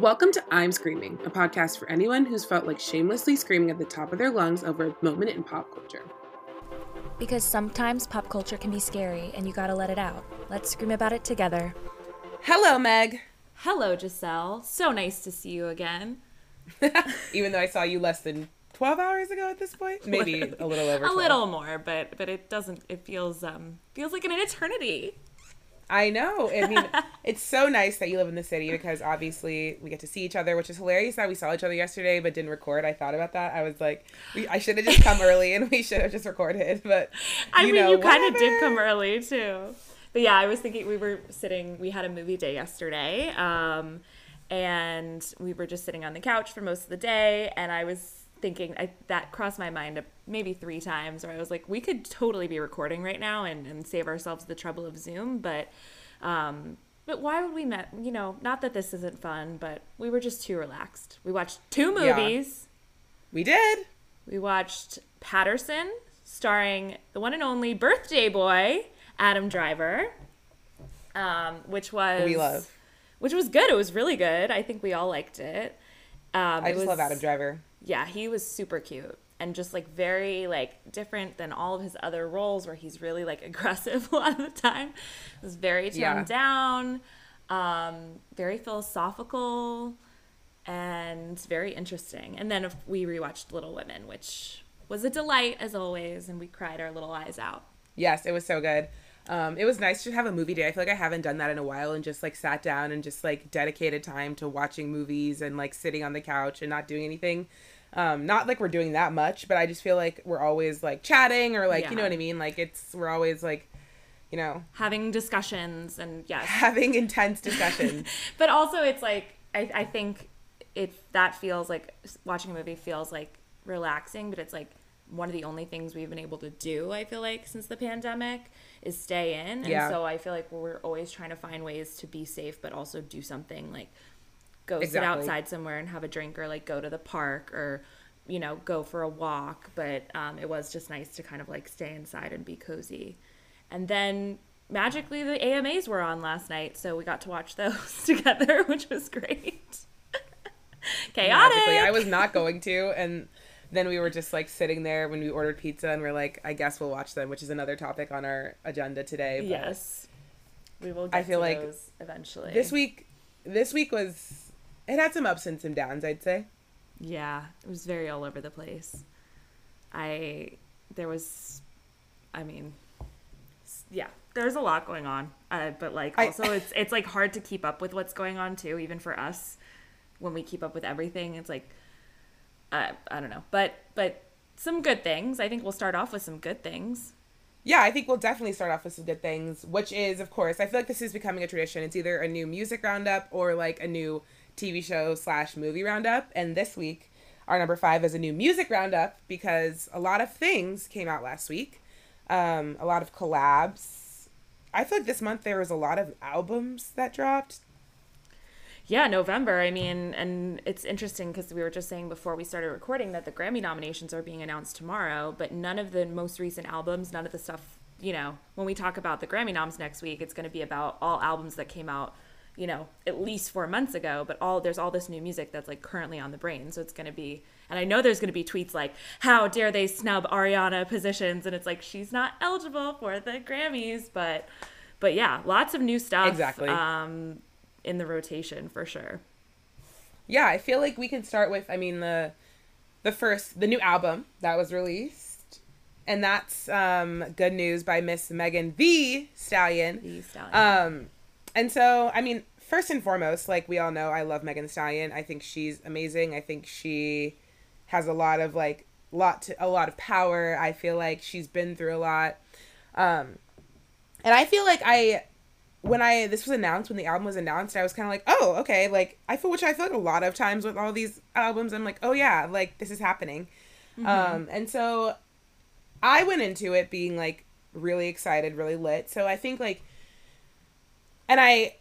Welcome to I'm Screaming, a podcast for anyone who's felt like shamelessly screaming at the top of their lungs over a moment in pop culture. Because sometimes pop culture can be scary and you gotta let it out. Let's scream about it together. Hello, Meg. Hello, Giselle. So nice to see you again. Even though I saw you less than 12 hours ago at this point, maybe a little over. 12. A little more, but but it doesn't. It feels um feels like an eternity. I know. I mean, it's so nice that you live in the city because obviously we get to see each other, which is hilarious that we saw each other yesterday but didn't record. I thought about that. I was like, we, I should have just come early and we should have just recorded. But I mean, know, you kind of did come early too. But yeah, I was thinking we were sitting. We had a movie day yesterday, um, and we were just sitting on the couch for most of the day. And I was thinking I, that crossed my mind maybe three times, where I was like, we could totally be recording right now and, and save ourselves the trouble of Zoom, but. Um, but why would we met? You know, not that this isn't fun, but we were just too relaxed. We watched two Yeah. movies. We did. We watched Paterson, starring the one and only birthday boy Adam Driver, um, which was We love. which was good. It was really good. I think we all liked it. Um, I just was- love Adam Driver. Yeah, he was super cute and just like very like different than all of his other roles where he's really like aggressive a lot of the time. It was very toned Yeah. down, um, very philosophical, and very interesting. And then we rewatched Little Women, which was a delight as always, and we cried our little eyes out. Yes, it was so good. Um, it was nice to have a movie day. I feel like I haven't done that in a while and just like sat down and just like dedicated time to watching movies and like sitting on the couch and not doing anything. Um, not like we're doing that much, but I just feel like we're always like chatting or like, you know what I mean? Like it's, we're always like, you know, Having discussions and yes, having intense discussions. but also it's like I, I think it that feels like watching a movie feels like relaxing but it's like one of the only things we've been able to do i feel like since the pandemic is stay in and Yeah. so i feel like we're always trying to find ways to be safe but also do something like go sit outside somewhere and have a drink or like go to the park or you know go for a walk but um, it was just nice to kind of like stay inside and be cozy and then magically the AMAs were on last night, so we got to watch those together, which was great. Chaotic. Magically. I was not going to. And then we were just like sitting there when we ordered pizza and we're like, I guess we'll watch them, which is another topic on our agenda today. but- yes. We will get I feel to like those eventually. this week this week was it had some ups and some downs i'd say Yeah, it was very all over the place. I there was I mean yeah, there's a lot going on. Uh, but like I- also it's it's like hard to keep up with what's going on too even for us when we keep up with everything. It's like uh, I don't know. But but some good things. I think we'll start off with some good things. yeah i think we'll definitely start off with some good things which is of course i feel like this is becoming a tradition it's either a new music roundup or like a new tv show slash movie roundup. And this week our number five is a new music roundup because a lot of things came out last week. Um, a lot of collabs. I feel like this month there was a lot of albums that dropped. Yeah, November. I mean, and it's interesting because we were just saying before we started recording that the Grammy nominations are being announced tomorrow, but none of the most recent albums, none of the stuff, you know, when we talk about the Grammy noms next week, it's going to be about all albums that came out, you know, at least four months ago, but all there's all this new music that's like currently on the brain. So it's going to be, and I know there's going to be tweets like, how dare they snub Ariana positions? And it's like, she's not eligible for the Grammys, but, but yeah, lots of new stuff. Exactly. Um, in the rotation for sure. yeah i feel like we can start with i mean the the first the new album that was released and that's um good news by miss megan thee stallion The Stallion. um and so i mean first and foremost like we all know i love megan stallion. I think she's amazing. I think she has a lot of like lot to, a lot of power. I feel like she's been through a lot. Um and i feel like i when I this was announced when the album was announced, I was kind of like, oh, okay, like I feel which I feel like a lot of times with all these albums, I'm like, oh yeah, like this is happening, um, and so I went into it being like really excited, really lit. So I think like, and I,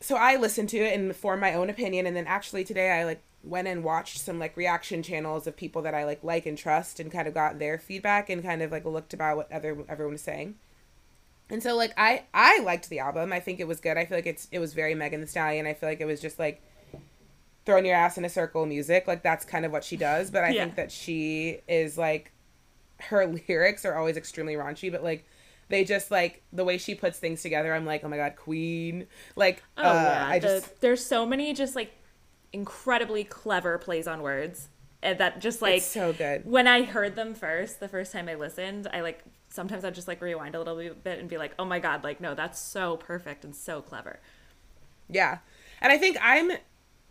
so I listened to it and formed my own opinion, and then actually today I like went and watched some like reaction channels of people that I like like and trust, and kind of got their feedback and kind of like looked about what other everyone was saying. And so like I I liked the album. I think it was good. I feel like it's it was very Megan Thee Stallion. I feel like it was just like throwing your ass in a circle music. Like that's kind of what she does. But I Yeah. think that she is like her lyrics are always extremely raunchy, but like they just like the way she puts things together. I'm like, oh my god, queen! Like, Oh uh, yeah, I the- just there's so many just like incredibly clever plays on words, and that just like it's so good. when I heard them first, the first time I listened, I like sometimes I just like rewind a little bit and be like, oh my god, like no, that's so perfect and so clever. Yeah. And I think I'm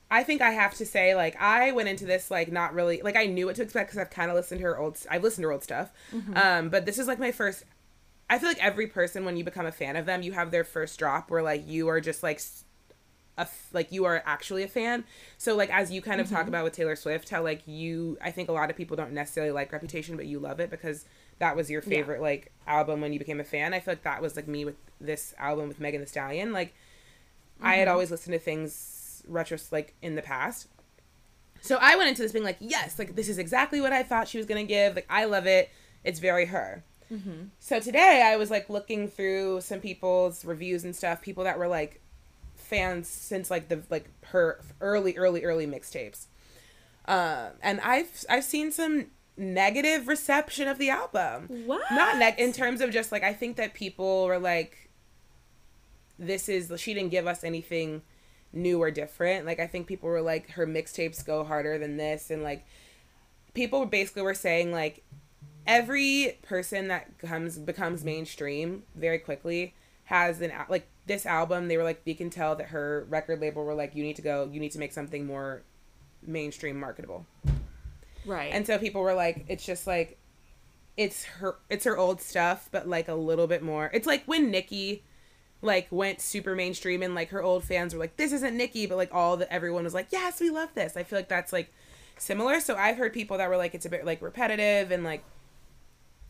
I think I have to say like I went into this like not really like I knew what to expect cuz I've kind of listened to her old I've listened to her old stuff. Um but this is like my first I feel like every person when you become a fan of them, you have their first drop where like you are just like a like you are actually a fan. So like as you kind of talk mm-hmm. about with Taylor Swift, how like you I think a lot of people don't necessarily like Reputation, but you love it because that was your favorite like album when you became a fan. I feel like that was like me with this album with Megan Thee Stallion. Like I had mm-hmm. always listened to things retro like in the past. So I went into this being like, yes, like this is exactly what I thought she was gonna give. Like I love it. It's very her. So today I was like looking through some people's reviews and stuff, people that were like fans since like the like her early early early mixtapes. Um, and I've I've seen some negative reception of the album. What? Not neg in terms of just like I think that people were like this is she didn't give us anything new or different. Like I think people were like her mixtapes go harder than this and like people basically were saying like every person that comes becomes mainstream very quickly has an like this album they were like you can tell that her record label were like you need to go you need to make something more mainstream marketable. Right. and so people were like it's just like it's her it's her old stuff but like a little bit more. It's like when nikki like went super mainstream and like her old fans were like this isn't nikki but like all the everyone was like yes we love this. I feel like that's like similar. So i've heard people that were like it's a bit like repetitive and like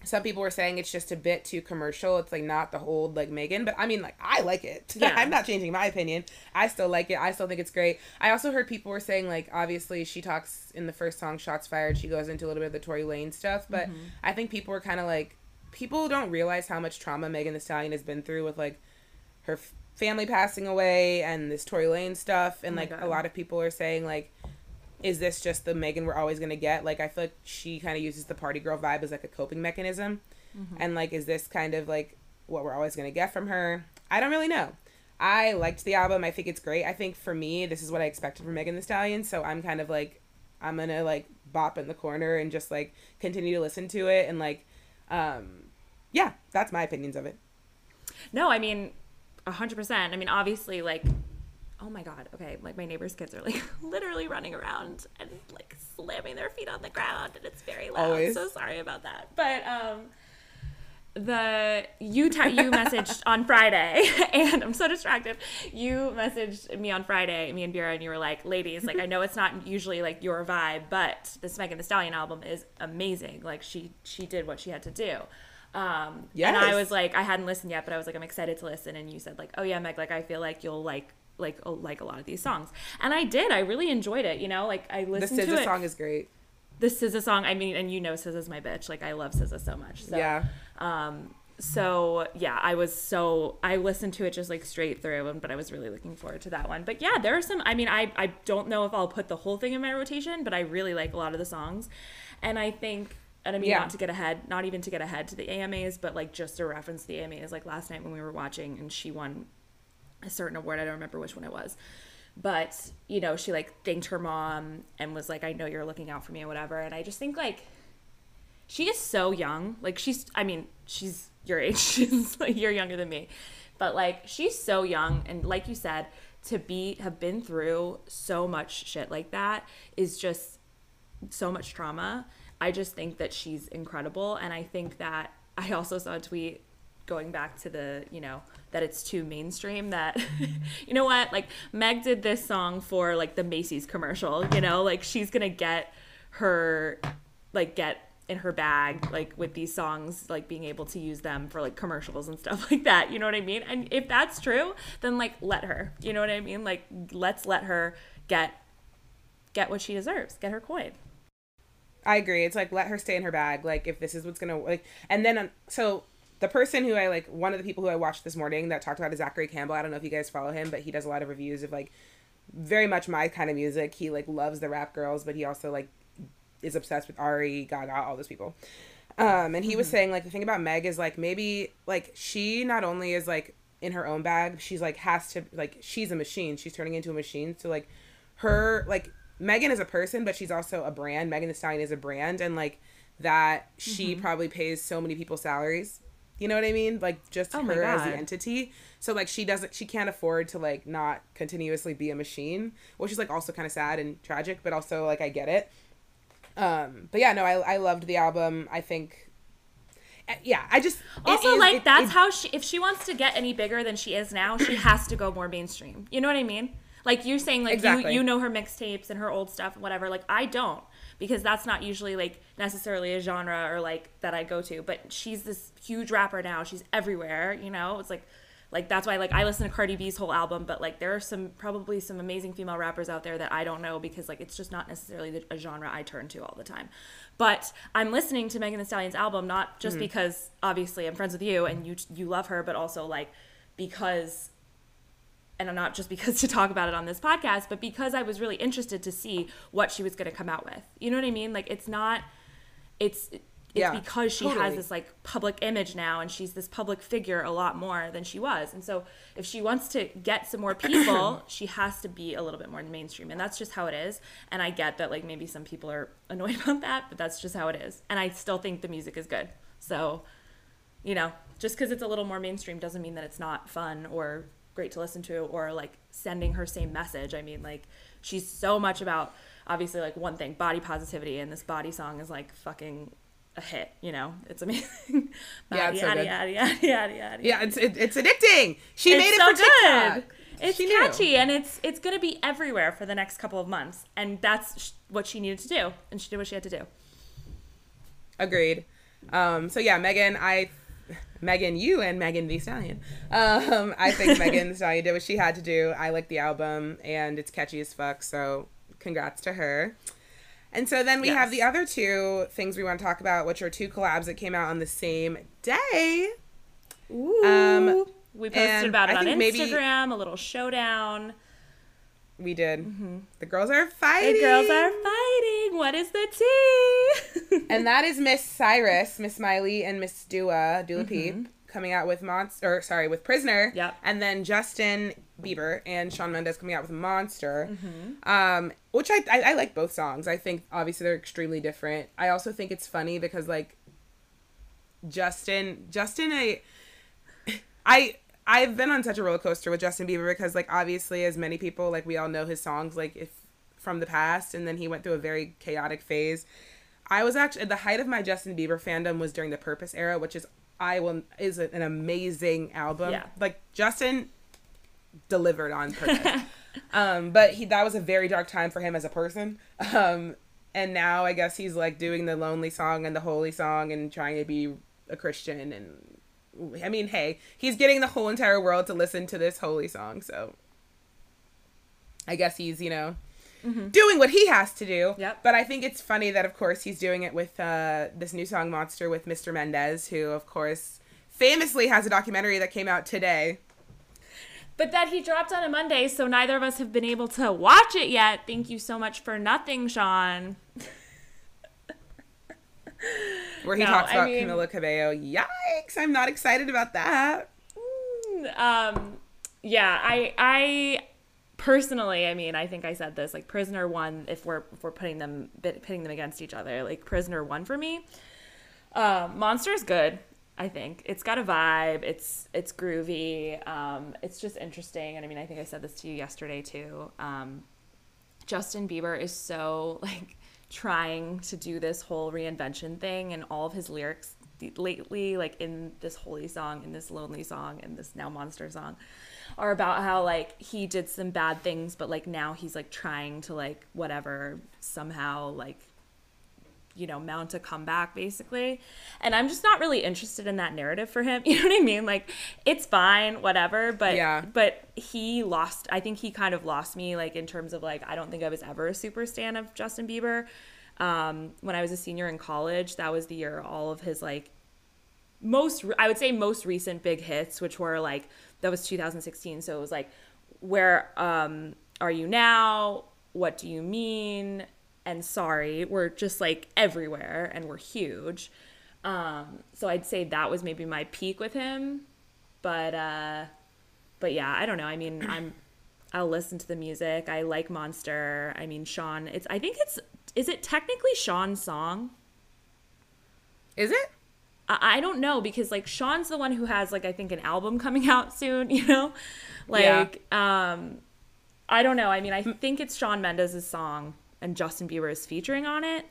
some people were saying it's just a bit too commercial. It's like not the old like megan but i mean like i like it. Yeah. i'm not changing my opinion. I still like it. I still think it's great. I also heard people were saying like obviously she talks in the first song shots fired she goes into a little bit of the tory lanez stuff but mm-hmm. i think people were kind of like people don't realize how much trauma megan thee stallion has been through with like her f- family passing away and this tory lanez stuff and oh my like God. a lot of people are saying like is this just the Megan we're always gonna get? Like I feel like she kind of uses the party girl vibe as like a coping mechanism, and like is this kind of like what we're always gonna get from her? I don't really know. I liked the album. I think it's great. I think for me, this is what I expected from Megan Thee Stallion. So I'm kind of like, I'm gonna like bop in the corner and just like continue to listen to it and like, um, yeah, that's my opinions of it. No, I mean, a hundred percent. I mean, obviously, like, oh my god, okay, like my neighbor's kids are like literally running around and like slamming their feet on the ground, and it's very loud. Always. So sorry about that, but um. The you ta- you messaged on Friday, and I'm so distracted. You messaged me on Friday, me and Vera, and you were like, "Ladies, like I know it's not usually like your vibe, but this Megan Thee Stallion album is amazing. Like she she did what she had to do." Um, and I was like, I hadn't listened yet, but I was like, I'm excited to listen. And you said like, oh yeah, Meg, like I feel like you'll like like oh, like a lot of these songs, and I did. I really enjoyed it. You know, like I The listened to SZA it. song is great. the SZA song. I mean, and you know, SZA's my bitch. Like I love SZA so much. So, Yeah. Um. So yeah, I was so I listened to it just like straight through, and but I was really looking forward to that one. But yeah, there are some. I mean, I I don't know if I'll put the whole thing in my rotation, but I really like a lot of the songs, and I think. And I mean, Yeah. not to get ahead, not even to get ahead to the AMAs, but like just a reference to the AMAs. Like last night when we were watching, and she won a certain award. I don't remember which one it was. But, you know, she like thanked her mom and was like, I know you're looking out for me or whatever. And I just think like she is so young. Like she's I mean, she's your age. She's like you're younger than me. But like she's so young and like you said, to be have been through so much shit like that is just so much trauma. I just think that she's incredible. And I think that I also saw a tweet going back to the, you know, that it's too mainstream that, you know what, like Meg did this song for like the Macy's commercial, you know, like she's to get her, like, get in her bag like with these songs like being able to use them for like commercials and stuff like that you know what i mean and if that's true then like let her you know what i mean like let's let her get get what she deserves get her coin I agree. It's like let her stay in her bag. Like if this is what's gonna like, and then um, so the person who I like, one of the people who I watched this morning that talked about is Zachary Campbell. I don't know if you guys follow him, but he does a lot of reviews of like very much my kind of music. He like loves the rap girls, but he also like is obsessed with Ari, Gaga, all those people. Um, and he was saying like the thing about Meg is like maybe like she not only is like in her own bag, she's like has to like she's a machine. She's turning into a machine. So like her like Megan is a person, but she's also a brand. Megan Thee Stallion is a brand, and like that she probably pays so many people salaries. You know what I mean? Like just Oh her as the entity. So like she doesn't she can't afford to like not continuously be a machine, which is like also kind of sad and tragic, but also like I get it. Um but yeah, no, I I loved the album. I think uh, yeah, I just Also, is- like it- that's it- how she. If she wants to get any bigger than she is now, she has to go more mainstream. You know what I mean? Like you're saying, like Exactly. you you know her mixtapes and her old stuff and whatever. Like I don't because that's not usually like necessarily a genre or like that I go to. But she's this huge rapper now. She's everywhere. You know, it's like. Like that's why like I listen to Cardi B's whole album, but like there are some probably some amazing female rappers out there that I don't know because like it's just not necessarily the, a genre I turn to all the time. But I'm listening to Megan Thee Stallion's album not just mm. because obviously I'm friends with you and you you love her, but also like because and not just because to talk about it on this podcast, but because I was really interested to see what she was going to come out with. You know what I mean? Like it's not it's it's Yeah, because she totally. has this like public image now and she's this public figure a lot more than she was. And so if she wants to get some more people, she has to be a little bit more mainstream. And that's just how it is. And I get that like maybe some people are annoyed about that, but that's just how it is. And I still think the music is good. So, you know, just because it's a little more mainstream doesn't mean that it's not fun or great to listen to or like sending her same message. I mean, like she's so much about obviously like one thing, body positivity, and this body song is like fucking a hit. You know, it's amazing. Yeah, it's so good. Yeah, it's it, it's addicting. She It's made it so for TikTok. good. It's She knew. catchy and it's it's gonna be everywhere for the next couple of months, and that's sh- what she needed to do, and she did what she had to do. Agreed. Um, so yeah, Megan, I, Megan, you and Megan Thee Stallion. Um, I think Megan Thee Stallion did what she had to do. I like the album and it's catchy as fuck. So congrats to her. And so then we have the other two things we want to talk about, which are two collabs that came out on the same day. Ooh. Um, we posted about it I on think maybe- Instagram, a little showdown. We did. The girls are fighting. Mm-hmm. The girls are fighting. What is the tea? and that is Miss Cyrus, Miss Miley, and Miss Dua, Dua Peep, coming out with Monster, or sorry, with Prisoner. Mm-hmm. Yep. And then Justin Bieber and Shawn Mendes coming out with Monster. Mm-hmm. Um, which I, I I like both songs. I think obviously they're extremely different. I also think it's funny because like Justin, Justin, I, I. I've been on such a roller coaster with Justin Bieber because, like, obviously, as many people, like, we all know his songs, like, if from the past, and then he went through a very chaotic phase. I was actually at the height of my Justin Bieber fandom was during the Purpose era, which is I will is an amazing album. Yeah. Like Justin delivered on Purpose. um, but he that was a very dark time for him as a person. Um, and now I guess he's like doing the lonely song and the holy song and trying to be a Christian and I mean, hey, he's getting the whole entire world to listen to this holy song, so I guess he's, you know, doing what he has to do. Yep. But I think it's funny that, of course, he's doing it with uh, this new song Monster with Mr. Mendes, who, of course, famously has a documentary that came out today. but that he dropped on a Monday, so neither of us have been able to watch it yet. Thank you so much for nothing, Shawn. Where he No, talks I about mean- Camila Cabello. Yikes! I'm not excited about that. um yeah i i personally i mean i think i said this like prisoner one if we're if we're putting them pitting them against each other like prisoner one for me um monster is good i think it's got a vibe it's it's groovy um it's just interesting and i mean i think i said this to you yesterday too um Justin Bieber is so like trying to do this whole reinvention thing and all of his lyrics lately like in this holy song in this lonely song and this now monster song are about how like he did some bad things but like now he's like trying to like whatever somehow like you know mount a comeback basically and i'm just not really interested in that narrative for him you know what i mean like it's fine whatever but Yeah. but he lost i think he kind of lost me like in terms of like i don't think i was ever a super stan of justin bieber um, when i was a senior in college that was the year all of his like most i would say most recent big hits which were like that was 2016 so it was like where um Are You Now? What Do You Mean? And Sorry were just like everywhere and were huge. Um, so I'd say that was maybe my peak with him. But uh, but yeah, I don't know. I mean, I'm I'll listen to the music. I like Monster. I mean, Shawn. It's I think it's is it technically Shawn's song? Is it? I, I don't know because like Shawn's the one who has like I think an album coming out soon. You know, like um, I don't know. I mean, I think it's Shawn Mendes' song and Justin Bieber is featuring on it.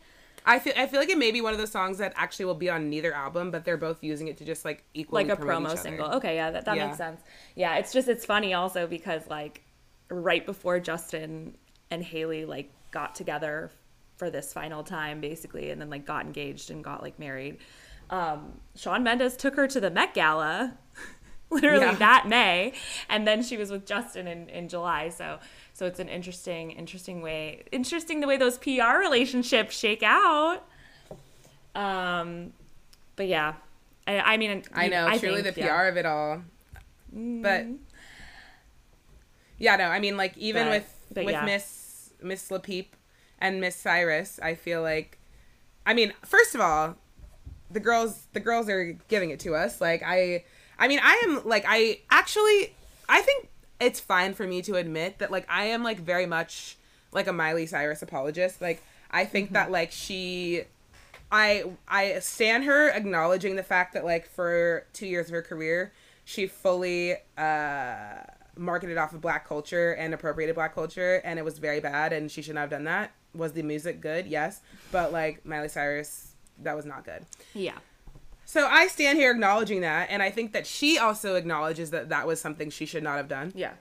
I feel I feel like it may be one of those songs that actually will be on neither album, but they're both using it to just like equally like a promo single. Okay, yeah, that, that Yeah. makes sense. Yeah, it's just it's funny also because like right before Justin and Hailey like got together for this final time basically and then like got engaged and got like married. Um Shawn Mendes took her to the Met Gala literally Yeah. that May and then she was with Justin in in July. So so it's an interesting interesting way interesting the way those PR relationships shake out. Um but yeah. I, I mean, I know, I truly think, the yeah. Mm-hmm. PR of it all. But yeah, no, I mean, like even But- with but with yeah. Miss Miss Lapeep and Miss Cyrus, I feel like, I mean, first of all, the girls the girls are giving it to us. Like I, I mean, I am like I actually I think it's fine for me to admit that like I am like very much like a Miley Cyrus apologist. Like I think that like she I I stand her acknowledging the fact that like for two years of her career, she fully uh marketed off of black culture and appropriated black culture and it was very bad and she shouldn't have done that. Was the music good? Yes. But like Miley Cyrus, that was not good. Yeah. So I stand here acknowledging that and I think that she also acknowledges that that was something she should not have done. Yeah.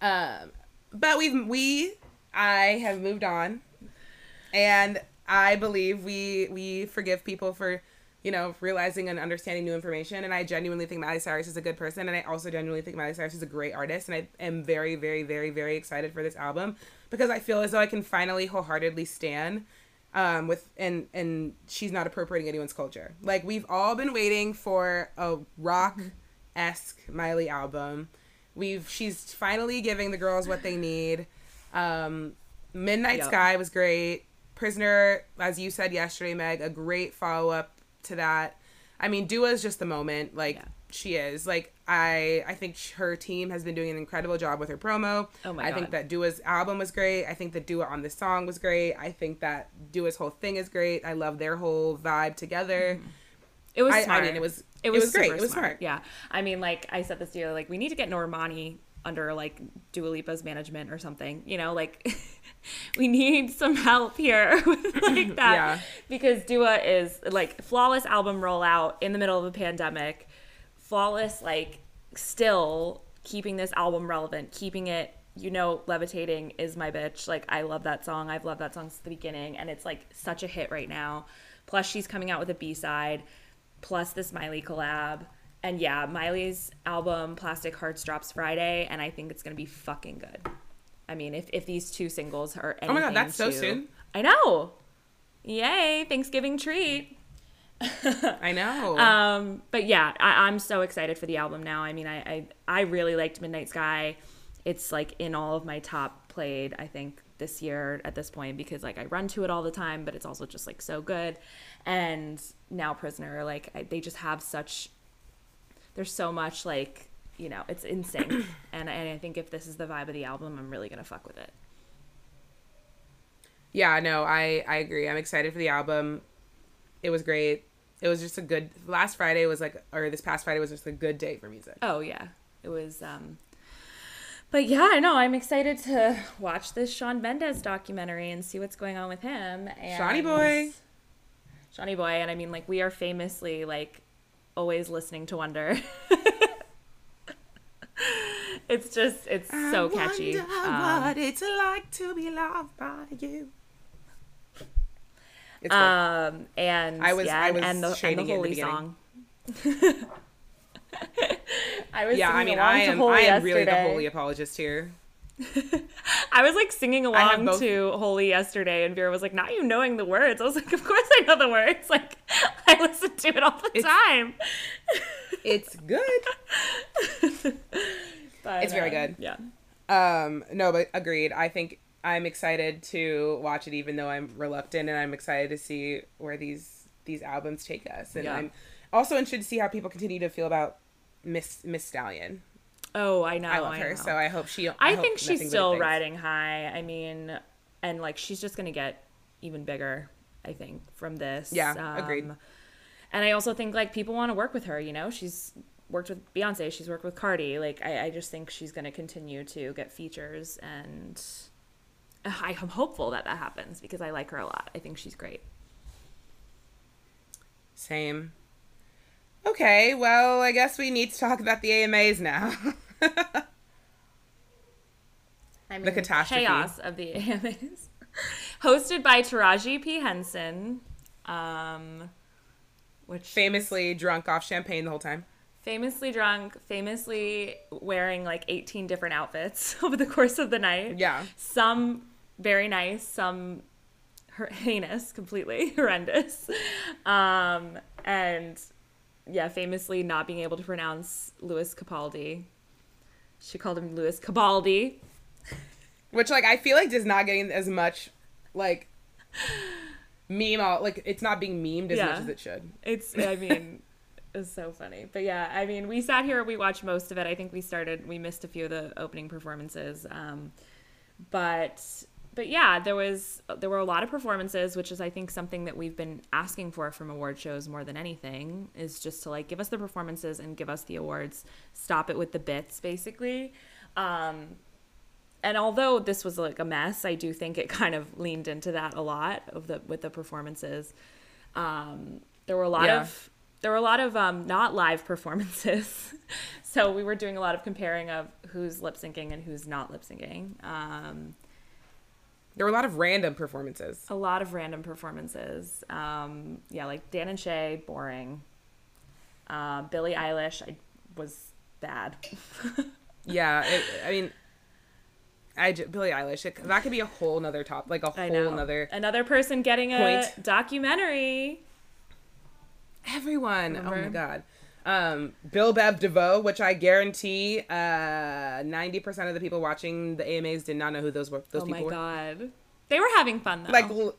Um, but we've we I have moved on, and I believe we we forgive people for you know realizing and understanding new information. And I genuinely think Miley Cyrus is a good person, and I also genuinely think Miley Cyrus is a great artist. And I am very very very very excited for this album because I feel as though I can finally wholeheartedly stand um with and and she's not appropriating anyone's culture. Like we've all been waiting for a rock esque miley album. We've she's finally giving the girls what they need. Um midnight Yep. sky was great. Prisoner as you said yesterday meg a great follow-up to that. I mean dua is just the moment. Like Yeah. She is. Like i i think her team has been doing an incredible job with her promo. Oh my i think that dua's album was great. I think that dua on this song was great. I think that dua's whole thing is great. I love their whole vibe together. Mm-hmm. It was I- I mean, it was- it it was, was great. It was smart. Yeah. I mean, like I said this to you, like we need to get Normani under like Dua Lipa's management or something. You know, like we need some help here with like that. Yeah. because Dua is like flawless album rollout in the middle of a pandemic, flawless like still keeping this album relevant, keeping it. You know, levitating is my bitch. Like I love that song. I've loved that song since the beginning, and it's like such a hit right now. Plus, she's coming out with a B side plus this Miley collab. And yeah, Miley's album Plastic Hearts drops Friday, and I think it's gonna be fucking good. I mean, if, if these two singles are anything Oh my God, that's so soon. I know. Yay, Thanksgiving treat. i know Um, but yeah, I, I'm so excited for the album now. I mean, I, I I really liked Midnight Sky. It's like in all of my top played, I think, this year at this point because like I run to it all the time, but it's also just like so good. And now Prisoner, like I, they just have such. There's so much like you know, it's in sync, and and I think if this is the vibe of the album, I'm really gonna fuck with it. yeah no i i agree i'm excited for the album it was great it was just a good last friday was like or this past friday was just a good day for music Oh yeah, it was. um But yeah, I know I'm excited to watch this Shawn Mendes documentary and see what's going on with him. And Shawnee boy. Shawnee boy, and I mean, like we are famously like always listening to Wonder. it's just it's so catchy. Um, it's like to be loved by you it's um, and I was- yeah, I was and the, and the in the holy song. I was yeah i mean i am Holy i am really the holy apologist here I was like singing along both- to Holy yesterday, and Vera was like, "Not you knowing the words." I was like, "Of course I know the words. Like, I listen to it all the It's- time." it's good But, It's very uh, good. Yeah. Um, no, but agreed. I think I'm excited to watch it, even though I'm reluctant, and I'm excited to see where these these albums take us. And Yeah. I'm also interested to see how people continue to feel about Miss Miss Stallion. Oh, I know. I love her, know. so I hope she. I, hope think she's still riding high. I mean, and like she's just gonna get even bigger. I think from this. Yeah, agreed. Um, and I also think like people want to work with her. You know, she's worked with Beyonce. She's worked with Cardi. Like I, I just think she's gonna continue to get features, and I am hopeful that that happens because I like her a lot. I think she's great. Same. Okay, well, I guess we need to talk about the AMAs now. I mean, The catastrophe. chaos of the AMAs, hosted by Taraji P Henson, um, which Famously drunk off champagne the whole time. Famously drunk, famously wearing like 18 different outfits over the course of the night. Yeah. Some very nice, some her- heinous, completely horrendous. Um, and yeah, famously not being able to pronounce Lewis Capaldi. She called him Louis Cabaldi. Which, like, I feel like is not getting as much, like, meme. All, like, it's not being memed as Yeah. much as it should. It's, I mean, it's so funny. But yeah, I mean, we sat here, we watched most of it. I think we started, we missed a few of the opening performances. Um, but, but yeah, there was, there were a lot of performances, which is, I think, something that we've been asking for from award shows more than anything is just to like give us the performances and give us the awards. Stop it with the bits, basically. Um, and although this was like a mess, I do think it kind of leaned into that a lot of the with the performances. Um, there were a lot Yeah. of there were a lot of um, not live performances, so we were doing a lot of comparing of who's lip syncing and who's not lip syncing. Um, There were a lot of random performances. a lot of random performances. Um, yeah, like Dan and Shay, boring. Uh, Billie Eilish, I was bad. Yeah, it, I mean, I j- Billie Eilish. It, that could be a whole nother top, like a whole know. nother. Another person getting a Point. documentary. Everyone. Oh my god. Um, Bell Biv DeVoe, which I guarantee, uh, ninety percent of the people watching the AMAs did not know who those were. Those oh people my were. god, they were having fun though. Like, l-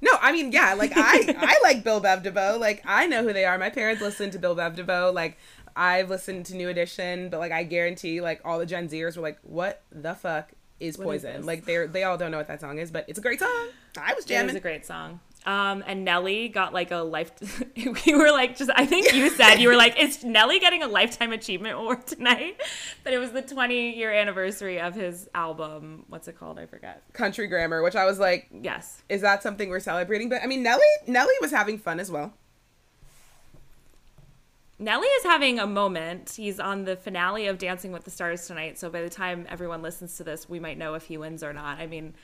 no, I mean, yeah, like I, I like Bell Biv DeVoe. Like, I know who they are. My parents listened to Bell Biv DeVoe. Like, I've listened to New Edition, but like, I guarantee, like, all the Gen Zers were like, "What the fuck is What is Poison?" this? like, they're they all don't know what that song is, but it's a great song. I was it jamming. was a great song. Um, and Nelly got like a life. we were like, just I think you said you were like, is Nelly getting a lifetime achievement award tonight? But it was the 20 year anniversary of his album. What's it called? I forget. Country Grammar, which I was like, Yes. is that something we're celebrating? But I mean, Nelly, Nelly was having fun as well. Nelly is having a moment. He's on the finale of Dancing with the Stars tonight. So by the time everyone listens to this, we might know if he wins or not. I mean,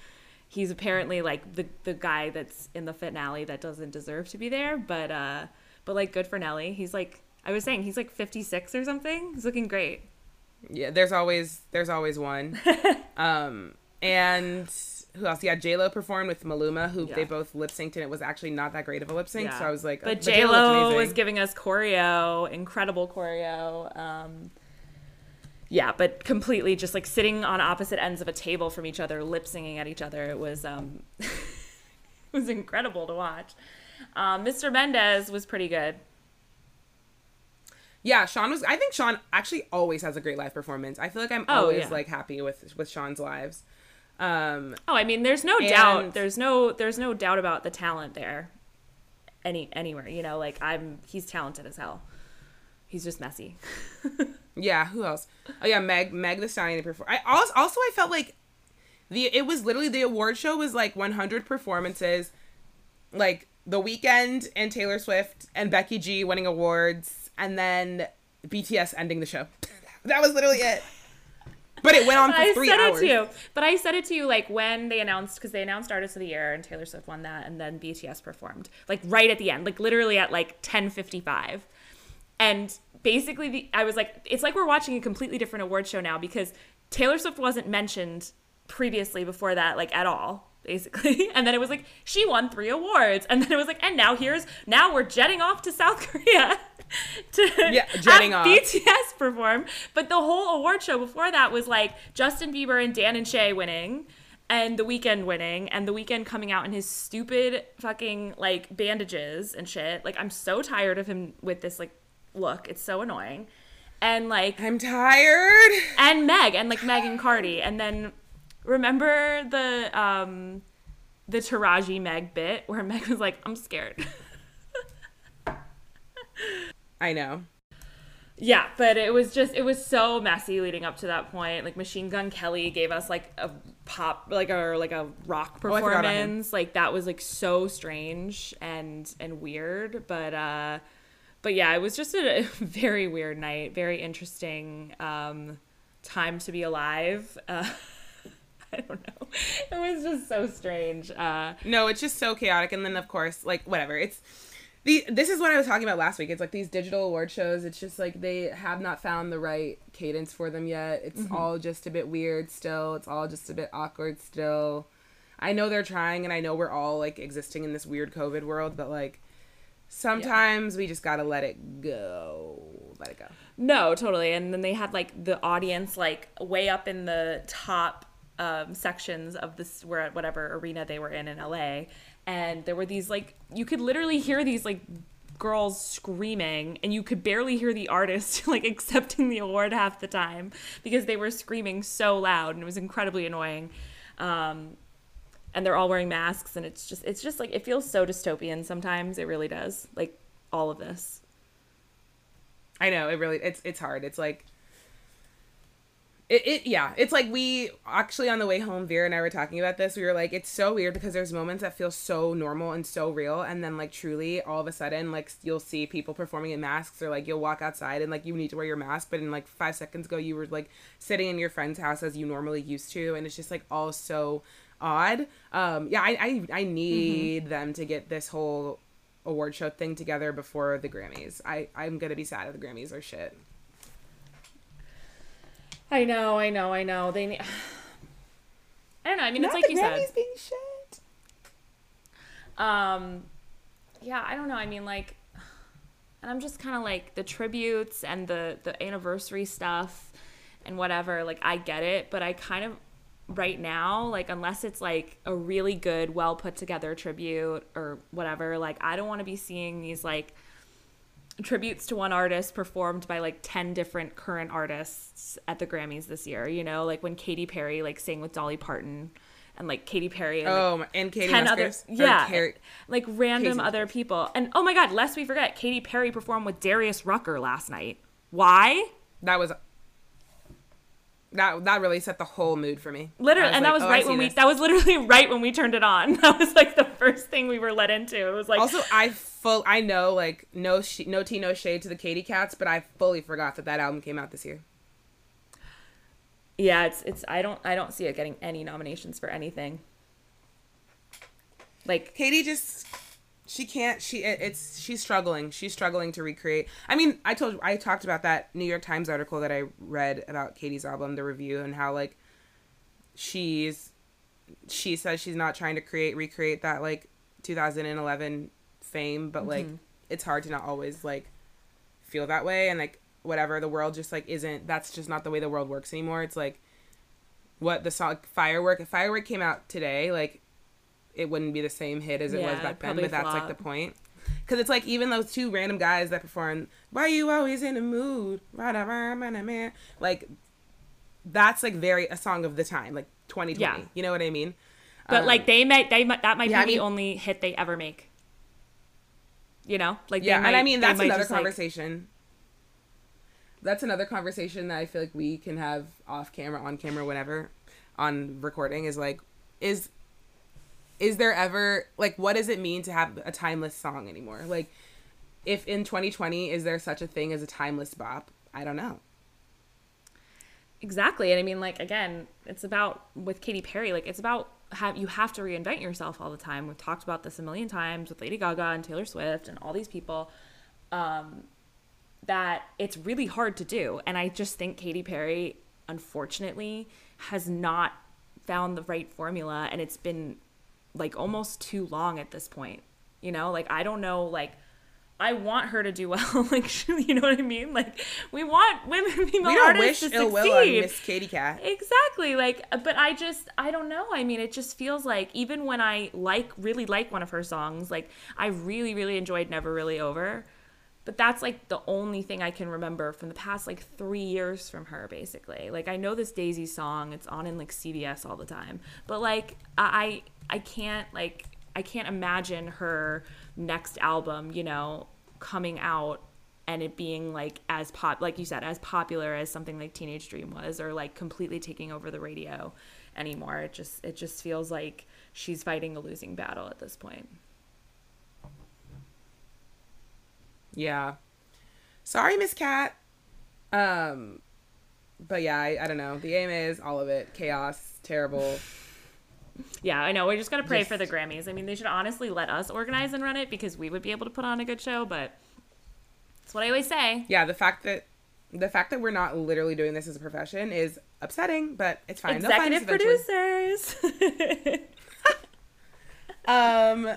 he's apparently like the the guy that's in the finale that doesn't deserve to be there, but uh but like good for Nelly. He's like I was saying he's like 56 or something. He's looking great. Yeah, there's always there's always one. um, and who else? Yeah, J Lo performed with Maluma, who Yeah. they both lip synced, and it was actually not that great of a lip sync. So I was like, uh, but J J Lo was giving us choreo, incredible choreo. Um, yeah, but completely just like sitting on opposite ends of a table from each other, lip singing at each other. It was um, it was incredible to watch. Um, Mr. Mendes was pretty good. Yeah, Shawn was. I think Shawn actually always has a great live performance. I feel like I'm Oh, always yeah. like happy with with Shawn's lives. Um, Oh, I mean, there's no doubt. There's no there's no doubt about the talent there. Any anywhere, you know, like I'm he's talented as hell. He's just messy. yeah, who else? Oh yeah, Meg Meg the Stallion perform. I also also I felt like the it was literally the award show was like 100 performances, like The Weeknd and Taylor Swift and Becky G winning awards, and then BTS ending the show. that was literally it. But it went on for I three said hours. it to you, but I said it to you like when they announced because they announced Artist of the Year and Taylor Swift won that, and then BTS performed like right at the end, like literally at like ten fifty five, and basically the I was like, it's like we're watching a completely different award show now because Taylor Swift wasn't mentioned previously before that like at all. basically. And then it was like she won three awards, and then it was like, and now here's now we're jetting off to South Korea to Yeah, jetting have off. BTS perform. But the whole award show before that was like Justin Bieber and Dan and Shay winning. And the Weeknd winning, and the Weeknd coming out in his stupid fucking like bandages and shit. Like, I'm so tired of him with this like look. It's so annoying. And like, I'm tired. and Meg and like Meg and Cardi. And then remember the um the Taraji Meg bit where Meg was like, I'm scared. I know. yeah, but it was just it was so messy leading up to that point. Like Machine Gun Kelly gave us like a pop like a like a rock Oh, I forgot about him. performance. like that was like so strange and and weird, but uh but yeah, it was just a very weird night, very interesting um time to be alive. Uh I don't know. It was just so strange. Uh No, it's just so chaotic. And then of course, like whatever. It's the this is what I was talking about last week. It's like these digital award shows. It's just like they have not found the right cadence for them yet. It's all just a bit weird still. It's all just a bit awkward still. I know they're trying, and I know we're all like existing in this weird COVID world, but like sometimes we just gotta let it go. Let it go. No, totally. And then they had like the audience like way up in the top um, sections of this where whatever arena they were in in LA, and there were these like you could literally hear these like girls screaming and you could barely hear the artist like accepting the award half the time because they were screaming so loud and it was incredibly annoying um, and they're all wearing masks and it's just it's just like it feels so dystopian sometimes it really does like all of this I know it really it's it's hard. It's like it, it yeah, it's like we actually on the way home Vera and I were talking about this. We were like it's so weird because there's moments that feel so normal and so real and then like truly all of a sudden like you'll see people performing in masks or like you'll walk outside and like you need to wear your mask but in like 5 seconds ago you were like sitting in your friend's house as you normally used to and it's just like all so odd. Um yeah, I I, I need them to get this whole award show thing together before the Grammys. I I'm gonna be sad if the Grammys are shit. I know, I know, I know. They need. I don't know. I mean, it's Not like the you Grammys said. being shit. Um, yeah, I don't know. I mean, like, and I'm just kind of like the tributes and the the anniversary stuff and whatever. Like, I get it, but I kind of right now, like, unless it's like a really good, well put together tribute or whatever, like, I don't want to be seeing these like tributes to one artist performed by like 10 different current artists at the Grammys this year, you know, like when Katy Perry like sang with Dolly Parton and like Katy Perry and like, Oh, and Katie 10 other Muskers. Or yeah. Carrie- like random Casey other people. And oh my god lest we forget Katy Perry performed with Darius Rucker last night. Why? That was that that really set the whole mood for me. literally and that was oh, right when we this. that was literally right when we turned it on that was like the first thing we were let into it was like Also, I full I know like no sh- no tea no shade to the Katy Cats, but I fully forgot that that album came out this year. yeah it's it's I don't I don't see it getting any nominations for anything like Katy just she can't she it, it's she's struggling. She's struggling to recreate. I mean i told i talked about that new york times article that i read about katy's album the review and how like she's she says she's not trying to create recreate that like 2011 fame but like mm-hmm. it's hard to not always like feel that way. And like whatever the world just like isn't that's just not the way the world works anymore. It's like what the song firework if firework came out today like it wouldn't be the same hit as it was back then but that's like the point. Because it's like even those two random guys that perform why you always in the mood? Whatever, man like that's like very a song of the time like 2020 Yeah. you know what i mean? But Um, like they might they might that might yeah, be I the only hit they ever make. You know? Like yeah and i mean that's another just, like- conversation. That's another conversation that i feel like we can have off camera on camera whenever on recording is like is is there ever like what does it mean to have a timeless song anymore like if in 2020 is there such a thing as a timeless bop i don't know Exactly. And I mean, like, again, it's about with Katy Perry, like, it's about have you have to reinvent yourself all the time. We've talked about this a million times with Lady Gaga and Taylor Swift and all these people. Um, that it's really hard to do. And I just think Katy Perry, unfortunately, has not found the right formula. And it's been like almost too long at this point. You know, like I don't know, like I want her to do well. like you know what I mean? Like we want women female We don't artists wish to ill will on Miss Katy Cat. Exactly. Like, but I just, I don't know. I mean, it just feels like even when I like, really like one of her songs, like, I really, really enjoyed Never Really Over. But that's like the only thing I can remember from the past like three years from her, basically. Like, I know this Daisy song, it's on in like CVS all the time. But like, I, I can't, like, I can't imagine her next album, you know, coming out and it being like as pop like you said as popular as something like teenage dream was or like completely taking over the radio anymore it just it just feels like she's fighting a losing battle at this point Yeah. Sorry, Miss Cat. Um, but yeah, I, I don't know. The AMAs all of it chaos, terrible. yeah i know We're just gotta pray Just- for the grammys i mean they should honestly let us organize and run it because we would be able to put on a good show but that's what i always say Yeah, the fact that the fact that we're not literally doing this as a profession is upsetting, but it's fine. They'll find us executive producers Um,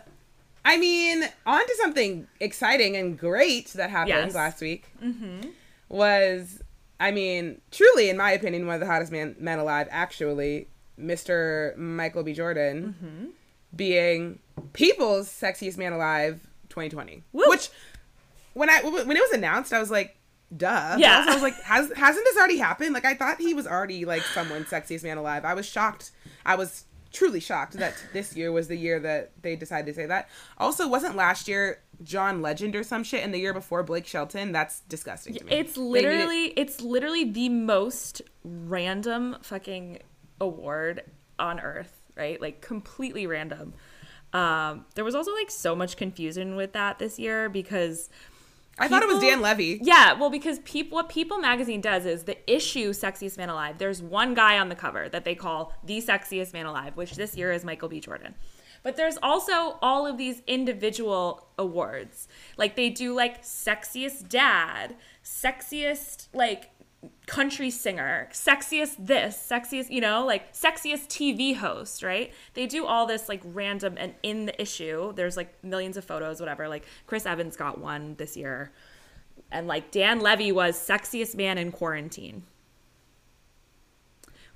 I mean, on to something exciting and great that happened Yes. last week. Mm-hmm. Was I mean, truly, in my opinion, one of the hottest man, men alive. Actually, Mr. Michael B. Jordan Mm-hmm. being People's Sexiest Man Alive 2020. Woo. Which, when I when it was announced, I was like, "Duh." Yeah. also I was like, "Has hasn't this already happened?" Like, I thought he was already like someone's sexiest man alive. I was shocked. I was truly shocked that this year was the year that they decided to say that. Also, wasn't last year John Legend or some shit, and the year before Blake Shelton? That's disgusting to me. It's literally it's literally the most random fucking award on earth, right? Like completely random. Um, there was also like so much confusion with that this year because I thought it was Dan Levy. yeah, well, because people, what People Magazine does is the issue "Sexiest Man Alive." There's one guy on the cover that they call the sexiest man alive, which this year is Michael B. Jordan. But there's also all of these individual awards, like they do like sexiest dad, sexiest like country singer, sexiest this, sexiest, you know, like sexiest TV host, right? They do all this like random and in the issue, there's like millions of photos, whatever. Like Chris Evans got one this year. And like Dan Levy was sexiest man in quarantine.